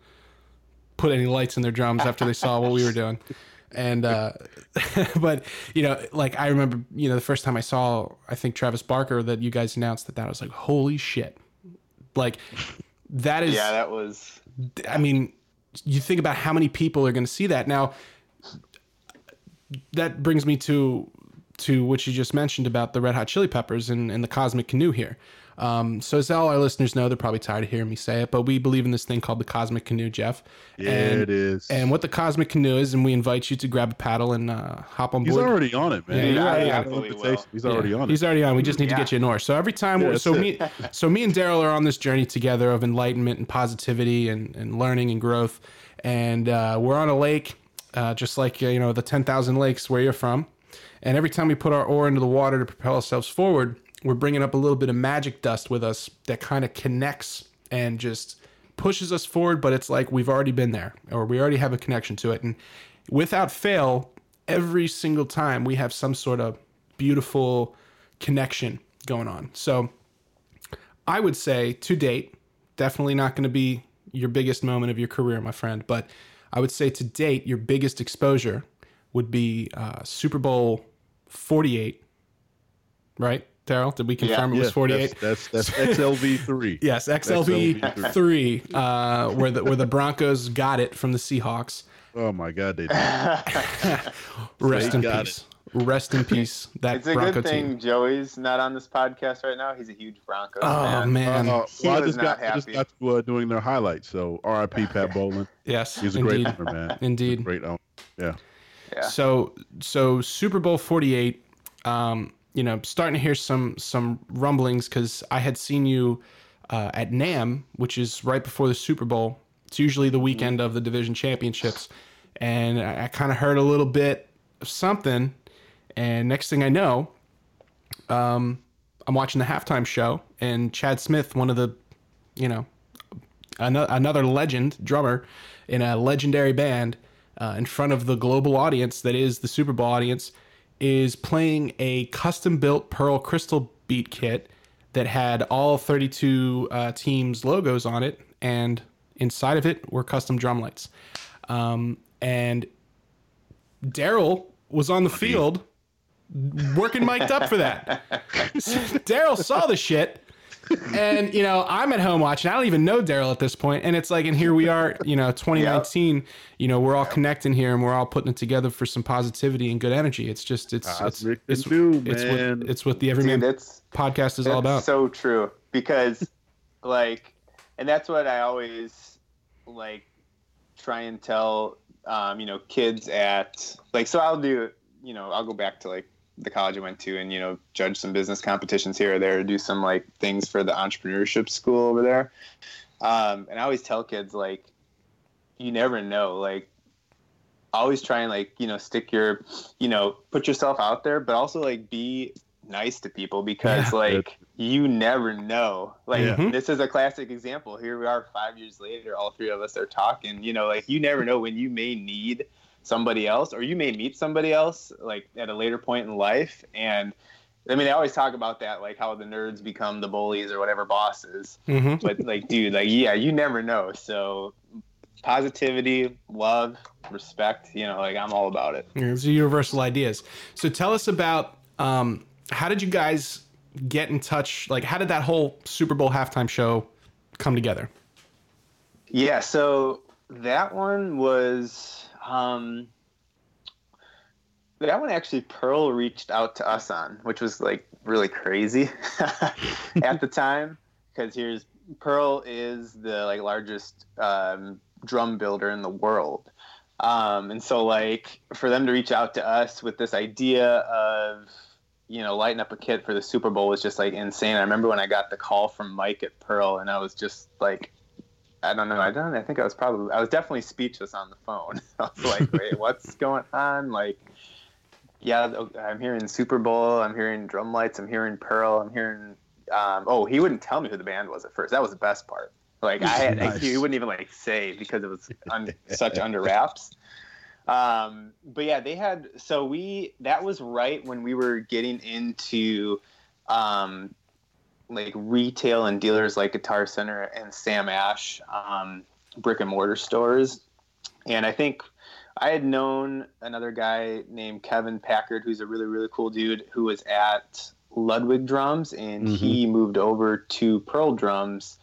put any lights in their drums after they saw what we were doing. And uh but you know, like I remember, you know, the first time I saw I think Travis Barker that you guys announced that that I was like, holy shit. Like that is Yeah, that was. I mean, you think about how many people are going to see that. Now, that brings me to to what you just mentioned about the Red Hot Chili Peppers and, and the Cosmic Canoe here. Um, so as all our listeners know, they're probably tired of hearing me say it, but we believe in this thing called the Cosmic Canoe, Jeff. Yeah, and, it is. And what the Cosmic Canoe is, and we invite you to grab a paddle and uh, hop on board. He's already on it, man. Yeah, He's you're already right. got Absolutely an invitation. will. He's already Yeah, on it. He's already on. We just need to get you an oar. So every time, Yeah, so that's me, so me and Daryl are on this journey together of enlightenment and positivity and, and learning and growth. And uh, we're on a lake, uh, just like uh, you know the ten thousand lakes where you're from. And every time we put our oar into the water to propel ourselves forward, we're bringing up a little bit of magic dust with us that kind of connects and just pushes us forward. But it's like we've already been there, or we already have a connection to it. And without fail, every single time we have some sort of beautiful connection going on. So I would say to date, definitely not going to be your biggest moment of your career, my friend, but I would say to date, your biggest exposure would be uh, Super Bowl 48, right? Daryl, did we confirm it was 48? That's that's, that's XLV three. Yes, XLV three, uh, where the where the Broncos got it from the Seahawks. Oh my God, they did. Rest They in got peace. rest in peace. That It's a Bronco good thing team. Joey's not on this podcast right now. He's a huge Broncos Oh fan. man, Uh, He well, I was just not got, I just happy. got to uh, doing their highlights. So R.I.P. Pat Bowlen. yes, He's a indeed, great owner, man. indeed. Great owner. Yeah. Yeah. So so Super Bowl 48 um you know starting to hear some some rumblings cuz I had seen you uh, at NAMM which is right before the Super Bowl. It's usually the weekend of the division championships and I, I kind of heard a little bit of something and next thing I know um I'm watching the halftime show and Chad Smith one of the you know another, another legend drummer in a legendary band uh, in front of the global audience that is the Super Bowl audience is playing a custom built Pearl Crystal beat kit that had all 32 uh, teams logos on it and inside of it were custom drum lights. Um, and Daryl was on the field working mic'd up for that. Daryl saw the shit and you know i'm at home watching. I don't even know daryl at this point. And it's like and here we are you know 2019 you know we're all connecting here and we're all putting it together for some positivity and good energy. It's just it's it's Cosmic it's, do, it's man. what it's what the everyman Dude, podcast is all about. so true. Because, like, and that's what I always like try and tell, um, you know, kids at like. So I'll do, you know, I'll go back to like the college I went to and you know judge some business competitions here or there, do some like things for the entrepreneurship school over there. Um, and I always tell kids like, you never know, like. Always try and like you know stick your, you know, put yourself out there, but also like be nice to people because Yeah. like you never know. Like Yeah. Mhm. this is a classic example. Here we are five years later, all three of us are talking. You know, like you never know when you may need somebody else or you may meet somebody else like at a later point in life. And I mean, I always talk about that, like how the nerds become the bullies or whatever bosses. hmm But like, dude, like yeah, you never know. So positivity, love, respect. You know, like I'm all about it. It's universal ideas. So tell us about um, how did you guys get in touch? Like, how did that whole Super Bowl halftime show come together? Yeah, so that one was um that one actually Pearl reached out to us on, which was like really crazy at the time because here's Pearl is the like largest um, drum builder in the world. Um, and so like for them to reach out to us with this idea of you know lighting up a kit for the Super Bowl was just like insane. I remember when I got the call from Mike at Pearl and I was just like I don't know. I don't. I think I was probably. I was definitely speechless on the phone. I was like, "Wait, what's going on?" Like, yeah, I'm hearing Super Bowl. I'm hearing drum lights. I'm hearing Pearl. I'm hearing. Um, oh, he wouldn't tell me who the band was at first. That was the best part. Like, I had. Nice. He wouldn't even like say because it was un, such under wraps. Um, but yeah, they had. So we. That was right when we were getting into. Um, like retail and dealers like Guitar Center and Sam Ash, um, brick and mortar stores. And I think I had known another guy named Kevin Packard, who's a really, really cool dude who was at Ludwig Drums and Mhm. he moved over to Pearl Drums.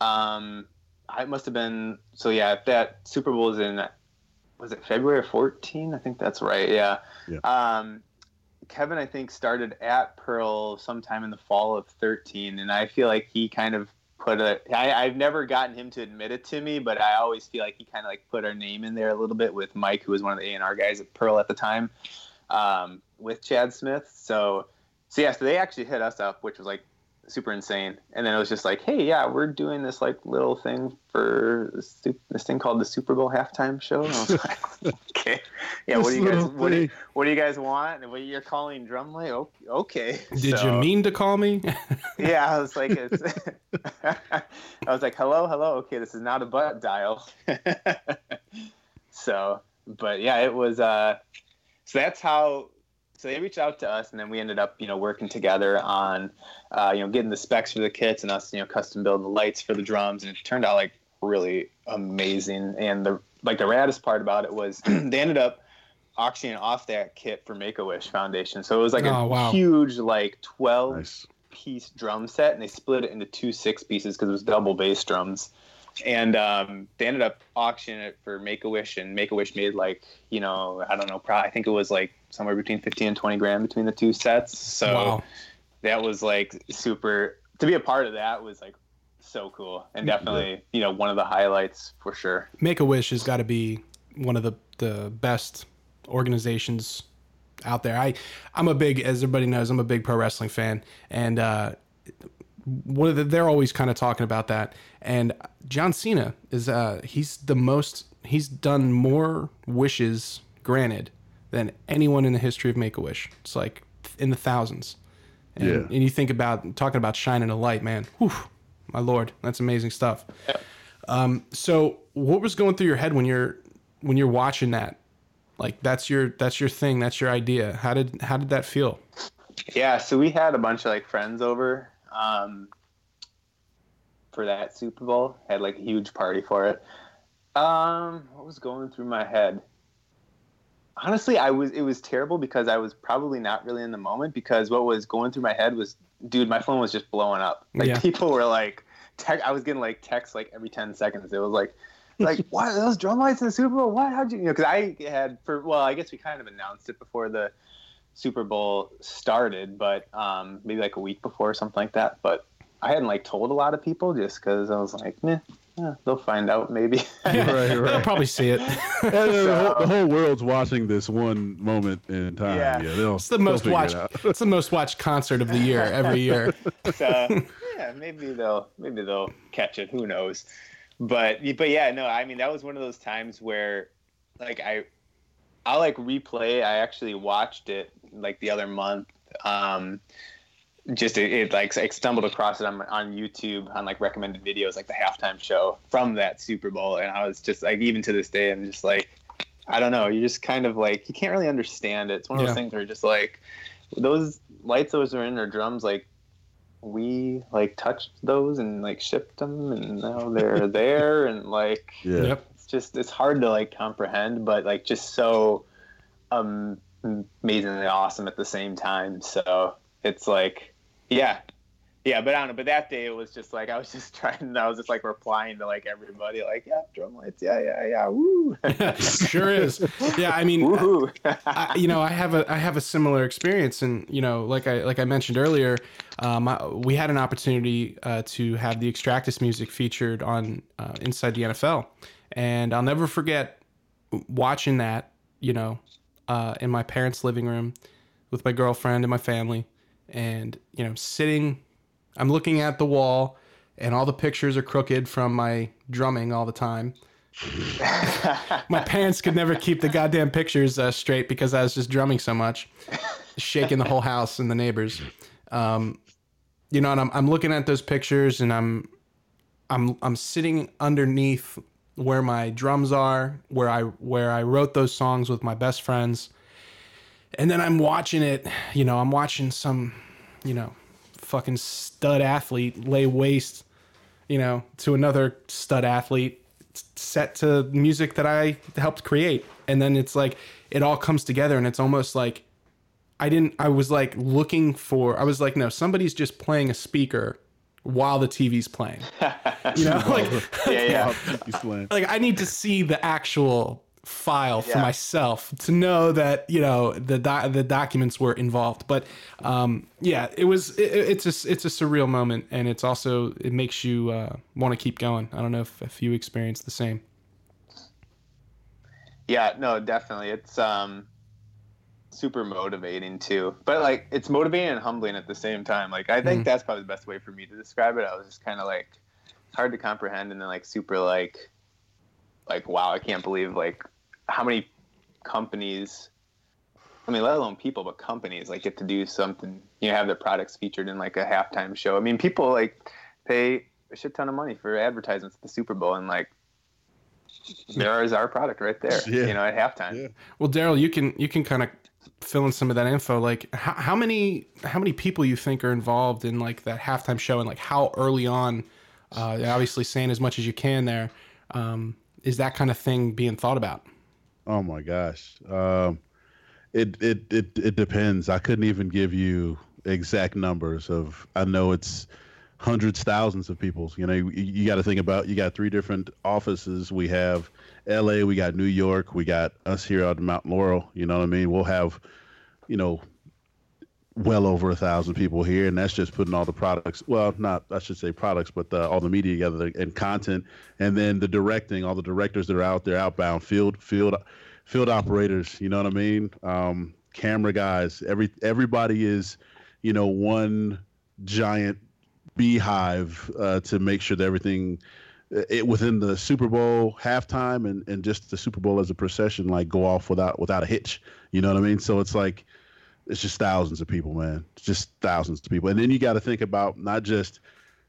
Um, I must have been, so yeah, if that Super Bowl was in, was it February 14? I think that's right. Yeah. Yeah. Um, Kevin, I think, started at Pearl sometime in the fall of 13, and I feel like he kind of put a. I, I've never gotten him to admit it to me, but I always feel like he kind of like put our name in there a little bit with Mike, who was one of the A and R guys at Pearl at the time, um, with Chad Smith. So, so yeah, so they actually hit us up, which was like super insane. And then it was just like, hey, yeah, we're doing this like little thing for this, this thing called the Super Bowl halftime show. And I was like, okay, yeah, what do you guys? little What do you, what do you guys want? And what you're calling Drumlite? O- Okay. Did So- you mean to call me? Yeah, I was like, it's, I was like, hello, hello. Okay, this is not a butt dial. so, but yeah, it was. uh So that's how. So they reached out to us, and then we ended up, you know, working together on, uh, you know, getting the specs for the kits and us, you know, custom building the lights for the drums, and it turned out like really amazing. And the like the raddest part about it was they ended up auctioning off that kit for Make a Wish Foundation. So it was like a Oh, wow. huge, like twelve Nice. piece drum set and they split it into two six pieces because it was double bass drums and um, they ended up auctioning it for make a wish and make a wish made like you know i don't know probably i think it was like somewhere between 15 and 20 grand between the two sets. So Wow. that was like super to be a part of that was like so cool and definitely you know one of the highlights for sure. Make a Wish has got to be one of the the best organizations out there. I I'm a big, as everybody knows, I'm a big pro wrestling fan, and uh, one of the, they're always kind of talking about that. And John Cena is uh, he's the most he's done more wishes granted than anyone in the history of Make a Wish. It's like in the thousands. And, Yeah. and you think about talking about shining a light, man. Whew, my lord, that's amazing stuff. Um, so what was going through your head when you're when you're watching that? Like that's your that's your thing, that's your idea. How did how did that feel? Yeah, so we had a bunch of like friends over um, for that Super Bowl. Had like a huge party for it. Um, what was going through my head? Honestly, I was it was terrible because I was probably not really in the moment because what was going through my head was, dude, my phone was just blowing up. Like Yeah. people were like, tech, I was getting like texts like every ten seconds. It was like. Like what those drum lights in the Super Bowl? What? How'd you? You know, because I had for well, I guess we kind of announced it before the Super Bowl started, but um, maybe like a week before or something like that. But I hadn't like told a lot of people just because I was like, meh, yeah, they'll find out maybe. right, They'll probably see it. And the, whole, the whole world's watching this one moment in time. Yeah. Yeah, they'll, It's the most watched. it. It's the most watched concert of the year every year. so yeah, maybe they'll maybe they'll catch it. Who knows? But but yeah, no, I mean that was one of those times where like I I'll like replay. I actually watched it like the other month. Um, just it, it like I stumbled across it on on YouTube on like recommended videos, like the halftime show from that Super Bowl, and I was just like, even to this day, I'm just like, I don't know. You just kind of like you can't really understand it. It's one of those Yeah. things where you're just like those lights those are in their drums, like we like touched those and like shipped them, and now they're there, and like Yeah. Yep. it's just it's hard to like comprehend but like just so um amazingly awesome at the same time so it's like yeah yeah but i don't know but that day it was just like i was just trying i was just like replying to like everybody like yeah drum lights yeah yeah yeah woo sure is. Yeah, I mean. I, you know, I have a I have a similar experience, and you know, like I like I mentioned earlier, um, I, we had an opportunity uh, to have the Extractus music featured on uh, Inside the NFL, and I'll never forget watching that. You know, uh, in my parents' living room with my girlfriend and my family, and you know, sitting, I'm looking at the wall, and all the pictures are crooked from my drumming all the time my parents could never keep the goddamn pictures uh, straight because I was just drumming so much, shaking the whole house and the neighbors. Um, you know, and I'm, I'm looking at those pictures and I'm I'm I'm sitting underneath where my drums are, where I where I wrote those songs with my best friends, and then I'm watching it. You know, I'm watching some, you know, fucking stud athlete lay waste, you know, to another stud athlete set to music that I helped create. And then it's like it all comes together and it's almost like I didn't I was like looking for I was like no somebody's just playing a speaker while the TV's playing. You know like yeah yeah Wow, Pinky Slam. like I need to see the actual file for myself to know that you know the doc- the documents were involved but um yeah it was it, it's a it's a surreal moment and it's also it makes you uh, want to keep going i don't know if, if you experience the same Yeah, no, definitely. It's um super motivating too. But like it's motivating and humbling at the same time. Like I think Mhm. that's probably the best way for me to describe it. I was just kind of like hard to comprehend and then like super like like wow, I can't believe like how many companies I mean, let alone people, but companies like get to do something, you know, have their products featured in like a halftime show. I mean, people like pay a shit ton of money for advertisements at the Super Bowl and like there is our product right there, Yeah. you know, at halftime. Yeah. well daryl you can you can kind of fill in some of that info like how, how many how many people you think are involved in like that halftime show and like how early on uh obviously saying as much as you can there um is that kind of thing being thought about Oh my gosh. Um, it, it it it depends. I couldn't even give you exact numbers of. I know it's hundreds, thousands of people. You know, you, you got to think about you got three different offices. We have L.A., we got New York, we got us here out in Mount Laurel. You know what I mean? We'll have, you know, well over a thousand people here, and that's just putting all the products. Well, not I should say products, but the, all the media together and content, and then the directing, all the directors that are out there, outbound field field field operators. You know what I mean? Um, camera guys. Every everybody is, you know, one giant beehive uh, to make sure that everything uh, it, within the Super Bowl halftime and, and just the Super Bowl as a procession like go off without without a hitch. You know what I mean? So it's like it's just thousands of people, man. It's just thousands of people. And then you got to think about not just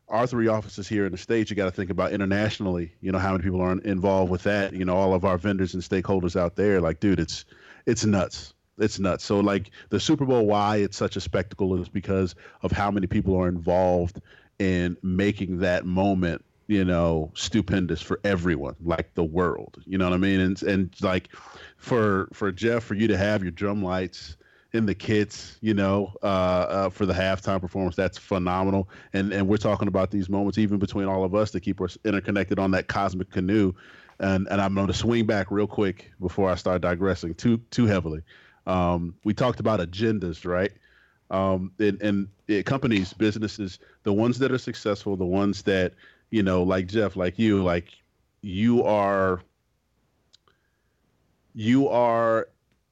our three offices here in the states. You got to think about internationally. You know how many people are involved with that. You know all of our vendors and stakeholders out there. Like, dude, it's it's nuts. It's nuts. So like the Super Bowl, why it's such a spectacle is because of how many people are involved in making that moment you know, stupendous for everyone, like the world. You know what I mean? And and like for for Jeff, for you to have your drum lights in the kits, you know, uh, uh, for the halftime performance. That's phenomenal. And and we're talking about these moments even between all of us to keep us interconnected on that cosmic canoe. And and I'm going to swing back real quick before I start digressing too too heavily. Um, we talked about agendas, right? Um, and, and it, companies, businesses, the ones that are successful, the ones that you know, like Jeff, like you, like you are you are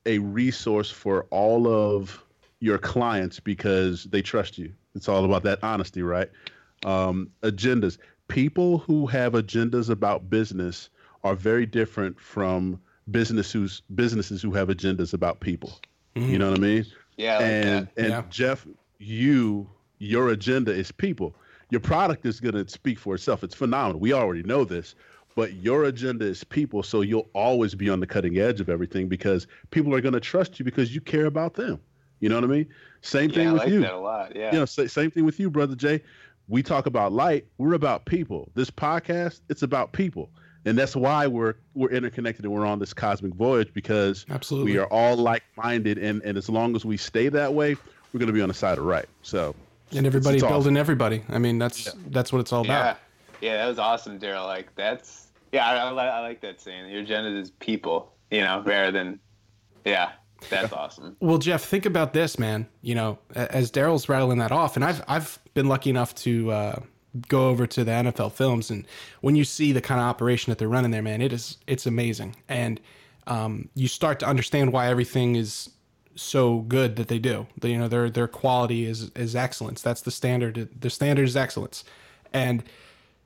a resource for all of your clients because they trust you. It's all about that honesty, right? Um, agendas. People who have agendas about business are very different from business who's businesses who have agendas about people. Mm-hmm. You know what I mean? Yeah. And that. and Yeah. Jeff, you your agenda is people. Your product is going to speak for itself. It's phenomenal. We already know this, but your agenda is people. So you'll always be on the cutting edge of everything because people are going to trust you because you care about them. You know what I mean? Same Yeah, thing I with like you. that a lot. Yeah. You know, same thing with you, brother Jay. We talk about light. We're about people. This podcast, it's about people, and that's why we're we're interconnected and we're on this cosmic voyage because Absolutely. we are all like-minded, and and as long as we stay that way, we're going to be on the side of right. So, and everybody it's awesome. building everybody. I mean, that's that's what it's all about yeah. about. Yeah, that was awesome, Daryl. Like that's yeah, I, I, I like that saying. Your agenda is people, you know, rather than yeah, that's awesome. Well, Jeff, think about this, man. You know, as Daryl's rattling that off, and I've I've been lucky enough to uh, go over to the NFL films, and when you see the kind of operation that they're running there, man, it is it's amazing, and um, you start to understand why everything is so good that they do. The, you know, their their quality is is excellence. That's the standard. The standard is excellence, and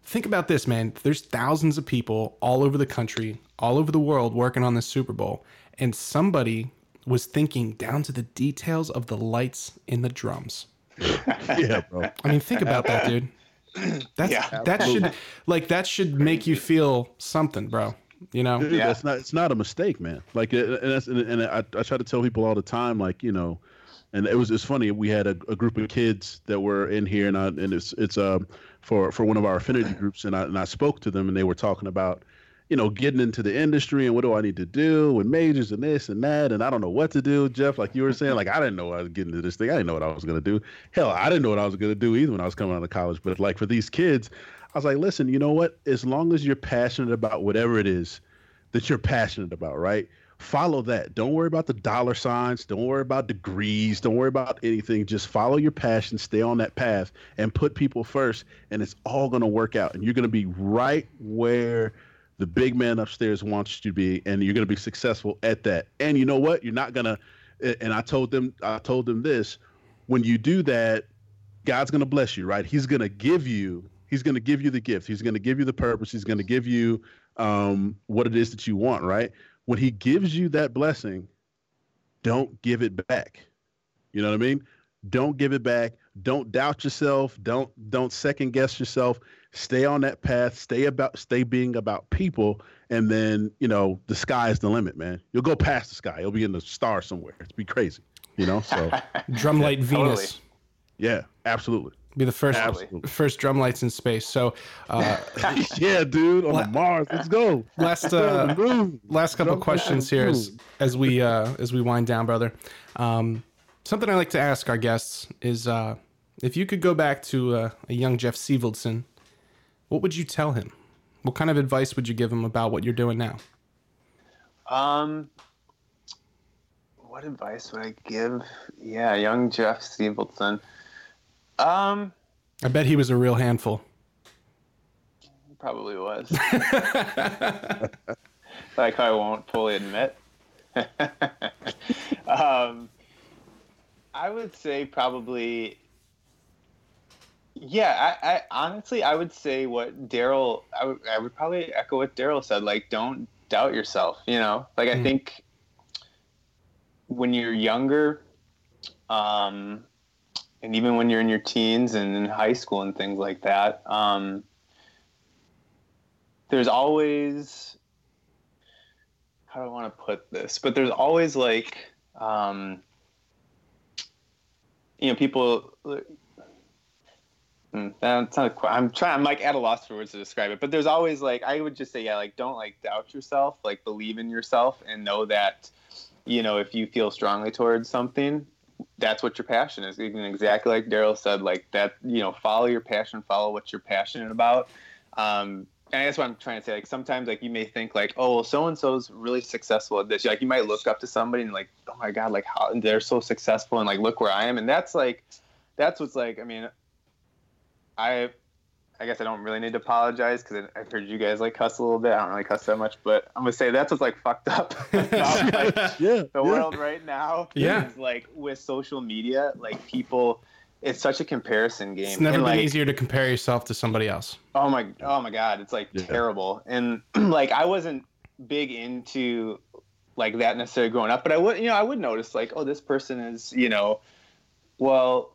think about this, man. There's thousands of people all over the country, all over the world working on this Super Bowl, and somebody was thinking down to the details of the lights in the drums. yeah, bro. I mean, think about that, dude. That's Yeah. that should like that should make you feel something, bro. You know? Dude, Yeah. that's not it's not a mistake, man. Like, and that's and, and I, I try to tell people all the time, like you know, and it was it's funny. We had a, a group of kids that were in here, and I, and it's it's um for for one of our affinity groups, and I and I spoke to them, and they were talking about, you know, getting into the industry and what do I need to do and majors and this and that, and I don't know what to do, Jeff. Like you were saying, like I didn't know I was getting into this thing. I didn't know what I was gonna do. Hell, I didn't know what I was gonna do either when I was coming out of college. But like for these kids, I was like, listen, you know what? As long as you're passionate about whatever it is that you're passionate about, right? Follow that. Don't worry about the dollar signs. Don't worry about degrees. Don't worry about anything. Just follow your passion, stay on that path, and put people first, and it's all going to work out. And you're going to be right where the big man upstairs wants you to be, and you're going to be successful at that. And you know what? You're not going to, and I told them, I told them this when you do that, God's going to bless you, right? He's going to give you, he's going to give you the gift. He's going to give you the purpose. He's going to give you um, what it is that you want, right? When he gives you that blessing, don't give it back. You know what I mean? Don't give it back. Don't doubt yourself. Don't don't second guess yourself. Stay on that path. Stay about stay being about people, and then you know the sky is the limit, man. You'll go past the sky. You'll be in the star somewhere. It'd be crazy, you know. So Drumlite Venus. Totally. yeah, absolutely. Be the first Absolutely. first drum lights in space. So uh, yeah, dude, on the Mars. Let's go. last uh, to the moon. last couple Drum questions here as, as we uh, as we wind down, brother. Um, something I like to ask our guests is, uh, if you could go back to uh, a young Jeff Sevaldson, what would you tell him? What kind of advice would you give him about what you're doing now? Um, what advice would I give? Yeah, young Jeff Sevaldson. Um, I bet he was a real handful. Probably was. like I won't fully admit. um, I would say probably. Yeah, I, I honestly I would say what Daryl I would I would probably echo what Daryl said. Like, don't doubt yourself. You know, like I Mm. think when you're younger, um, and even when you're in your teens and in high school and things like that, um, there's always how do I want to put this? But there's always like, um, you know, people. Hmm, That's not. Quite, I'm trying. I'm like at a loss for words to describe it. But there's always like I would just say yeah, like don't like doubt yourself. Like believe in yourself and know that, you know, if you feel strongly towards something, that's what your passion is. Exactly like Daryl said, like that. You know, follow your passion. Follow what you're passionate about. Um, and that's what I'm trying to say. Like sometimes, like you may think, like, oh, well, so and so's really successful at this. Like you might look up to somebody and like, oh my god, like how they're so successful, and like look where I am. And that's like, that's what's like. I mean, I, I guess I don't really need to apologize because I've heard you guys like cuss a little bit. I don't really cuss that much, but I'm gonna say that's what's like fucked up like, Yeah. the yeah. world right now. Yeah. is like with social media, like people. It's such a comparison game. It's never and, been like, easier to compare yourself to somebody else. Oh my, oh my God, it's like Yeah. terrible. And like I wasn't big into like that necessarily growing up, but I would, you know, I would notice like, oh, this person is, you know, well, like,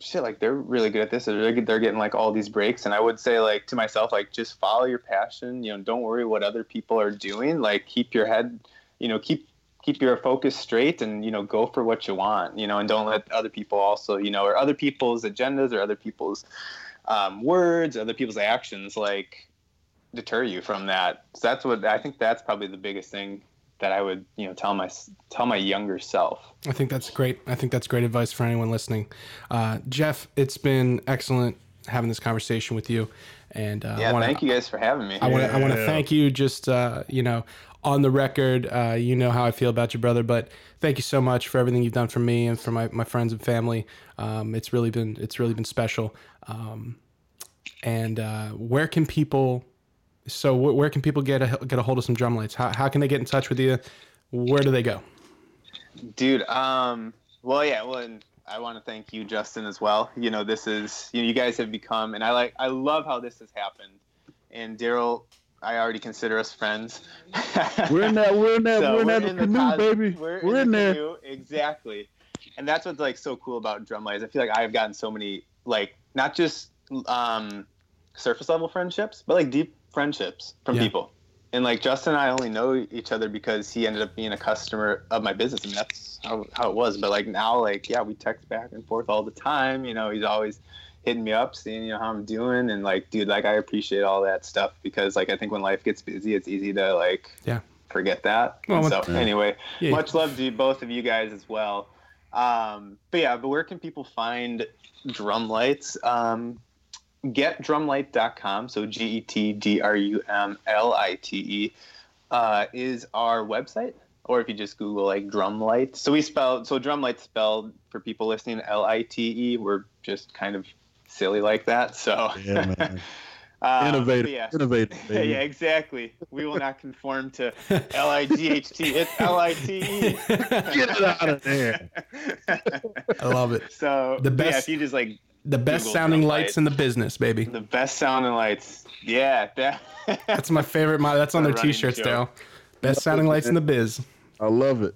shit, like they're really good at this. They're, they're getting like all these breaks, and I would say like to myself, like just follow your passion. You know, don't worry what other people are doing. Like keep your head, you know, keep keep your focus straight and you know go for what you want you know and don't let other people also you know or other people's agendas or other people's um, words other people's actions like deter you from that so that's what i think that's probably the biggest thing that i would you know tell my tell my younger self I think that's great. I think that's great advice for anyone listening. Uh, Jeff, it's been excellent having this conversation with you. And uh, yeah I wanna, thank you guys for having me I want to I want to Yeah. thank you. Just uh, you know, on the record, uh, you know how I feel about your brother, but thank you so much for everything you've done for me and for my, my friends and family. Um, it's really been it's really been special. Um, and uh, where can people? So wh- where can people get a get a hold of some drum lights? How how can they get in touch with you? Where do they go? dude um well yeah well and i want to thank you justin as well you know this is you know you guys have become and i like i love how this has happened and daryl i already consider us friends We're in that. We're in that. So we're in that the canoe, cos- baby. We're, We're, in, the there. canoe, exactly. And that's what's like so cool about drum lights. I feel like I've gotten so many like not just um, surface level friendships, but like deep friendships from Yeah. people. And like Justin and I only know each other because he ended up being a customer of my business. I mean that's how, how it was. But like now, like yeah, we text back and forth all the time. You know, he's always hitting me up, seeing you know how I'm doing, and like, dude, like I appreciate all that stuff because like I think when life gets busy, it's easy to like Yeah. forget that. Well, And so anyway, Yeah. much love to both of you guys as well. Um, but yeah, but where can people find drum lights? Um, getdrumlite.com. So G E T D R U M L I T E uh, is our website. Or if you just Google like drumlite. So we spelled, so drumlite spelled for people listening L I T E. We're just kind of silly like that. So Yeah, man. um, Innovative. but yeah. Innovative. Yeah, exactly. We will not conform to L I G H T. It's L I T E. Get it out of there. I love it. So The yeah, best- if you just like The best Google sounding drum lights in the business, baby. the best sounding lights, yeah, that. That's my favorite. My that's on their t-shirts joke. now. Best sounding lights in the biz. I love it.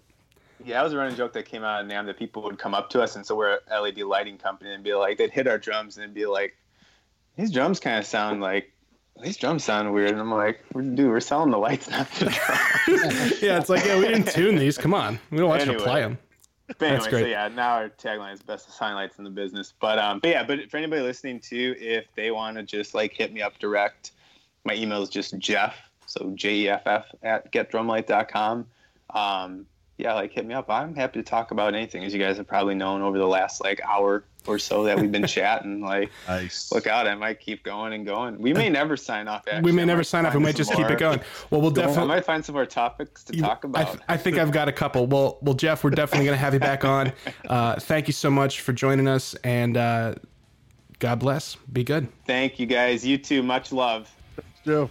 yeah, that was a running joke that came out of NAMM that people would come up to us, and so we're a LED lighting company, and be like, they'd hit our drums and be like, these drums kind of sound like. These drums sound weird, and I'm like, dude, we're selling the lights, not the drums. Yeah, it's like yeah, we didn't tune these. Come on, we don't want you to play them. But anyway, That's great. so yeah, now our tagline is best sign lights in the business. But um, but yeah, but for anybody listening too, if they want to just like hit me up direct, my email is just Jeff, so J E F F at getdrumlite.com. Um, yeah, like hit me up. I'm happy to talk about anything, as you guys have probably known over the last like hour or so that we've been chatting. Like, Nice. look out, I might keep going and going. We may never sign off. Actually. we may I never sign off. We find might some just keep more- it going. Well, we'll definitely. I might find some more topics to talk I, about. th- I think I've got a couple. Well, well, Jeff, we're definitely going to have you back on. Uh, thank you so much for joining us, and uh, God bless. Be good. Thank you guys. You too. Much love. Jeff.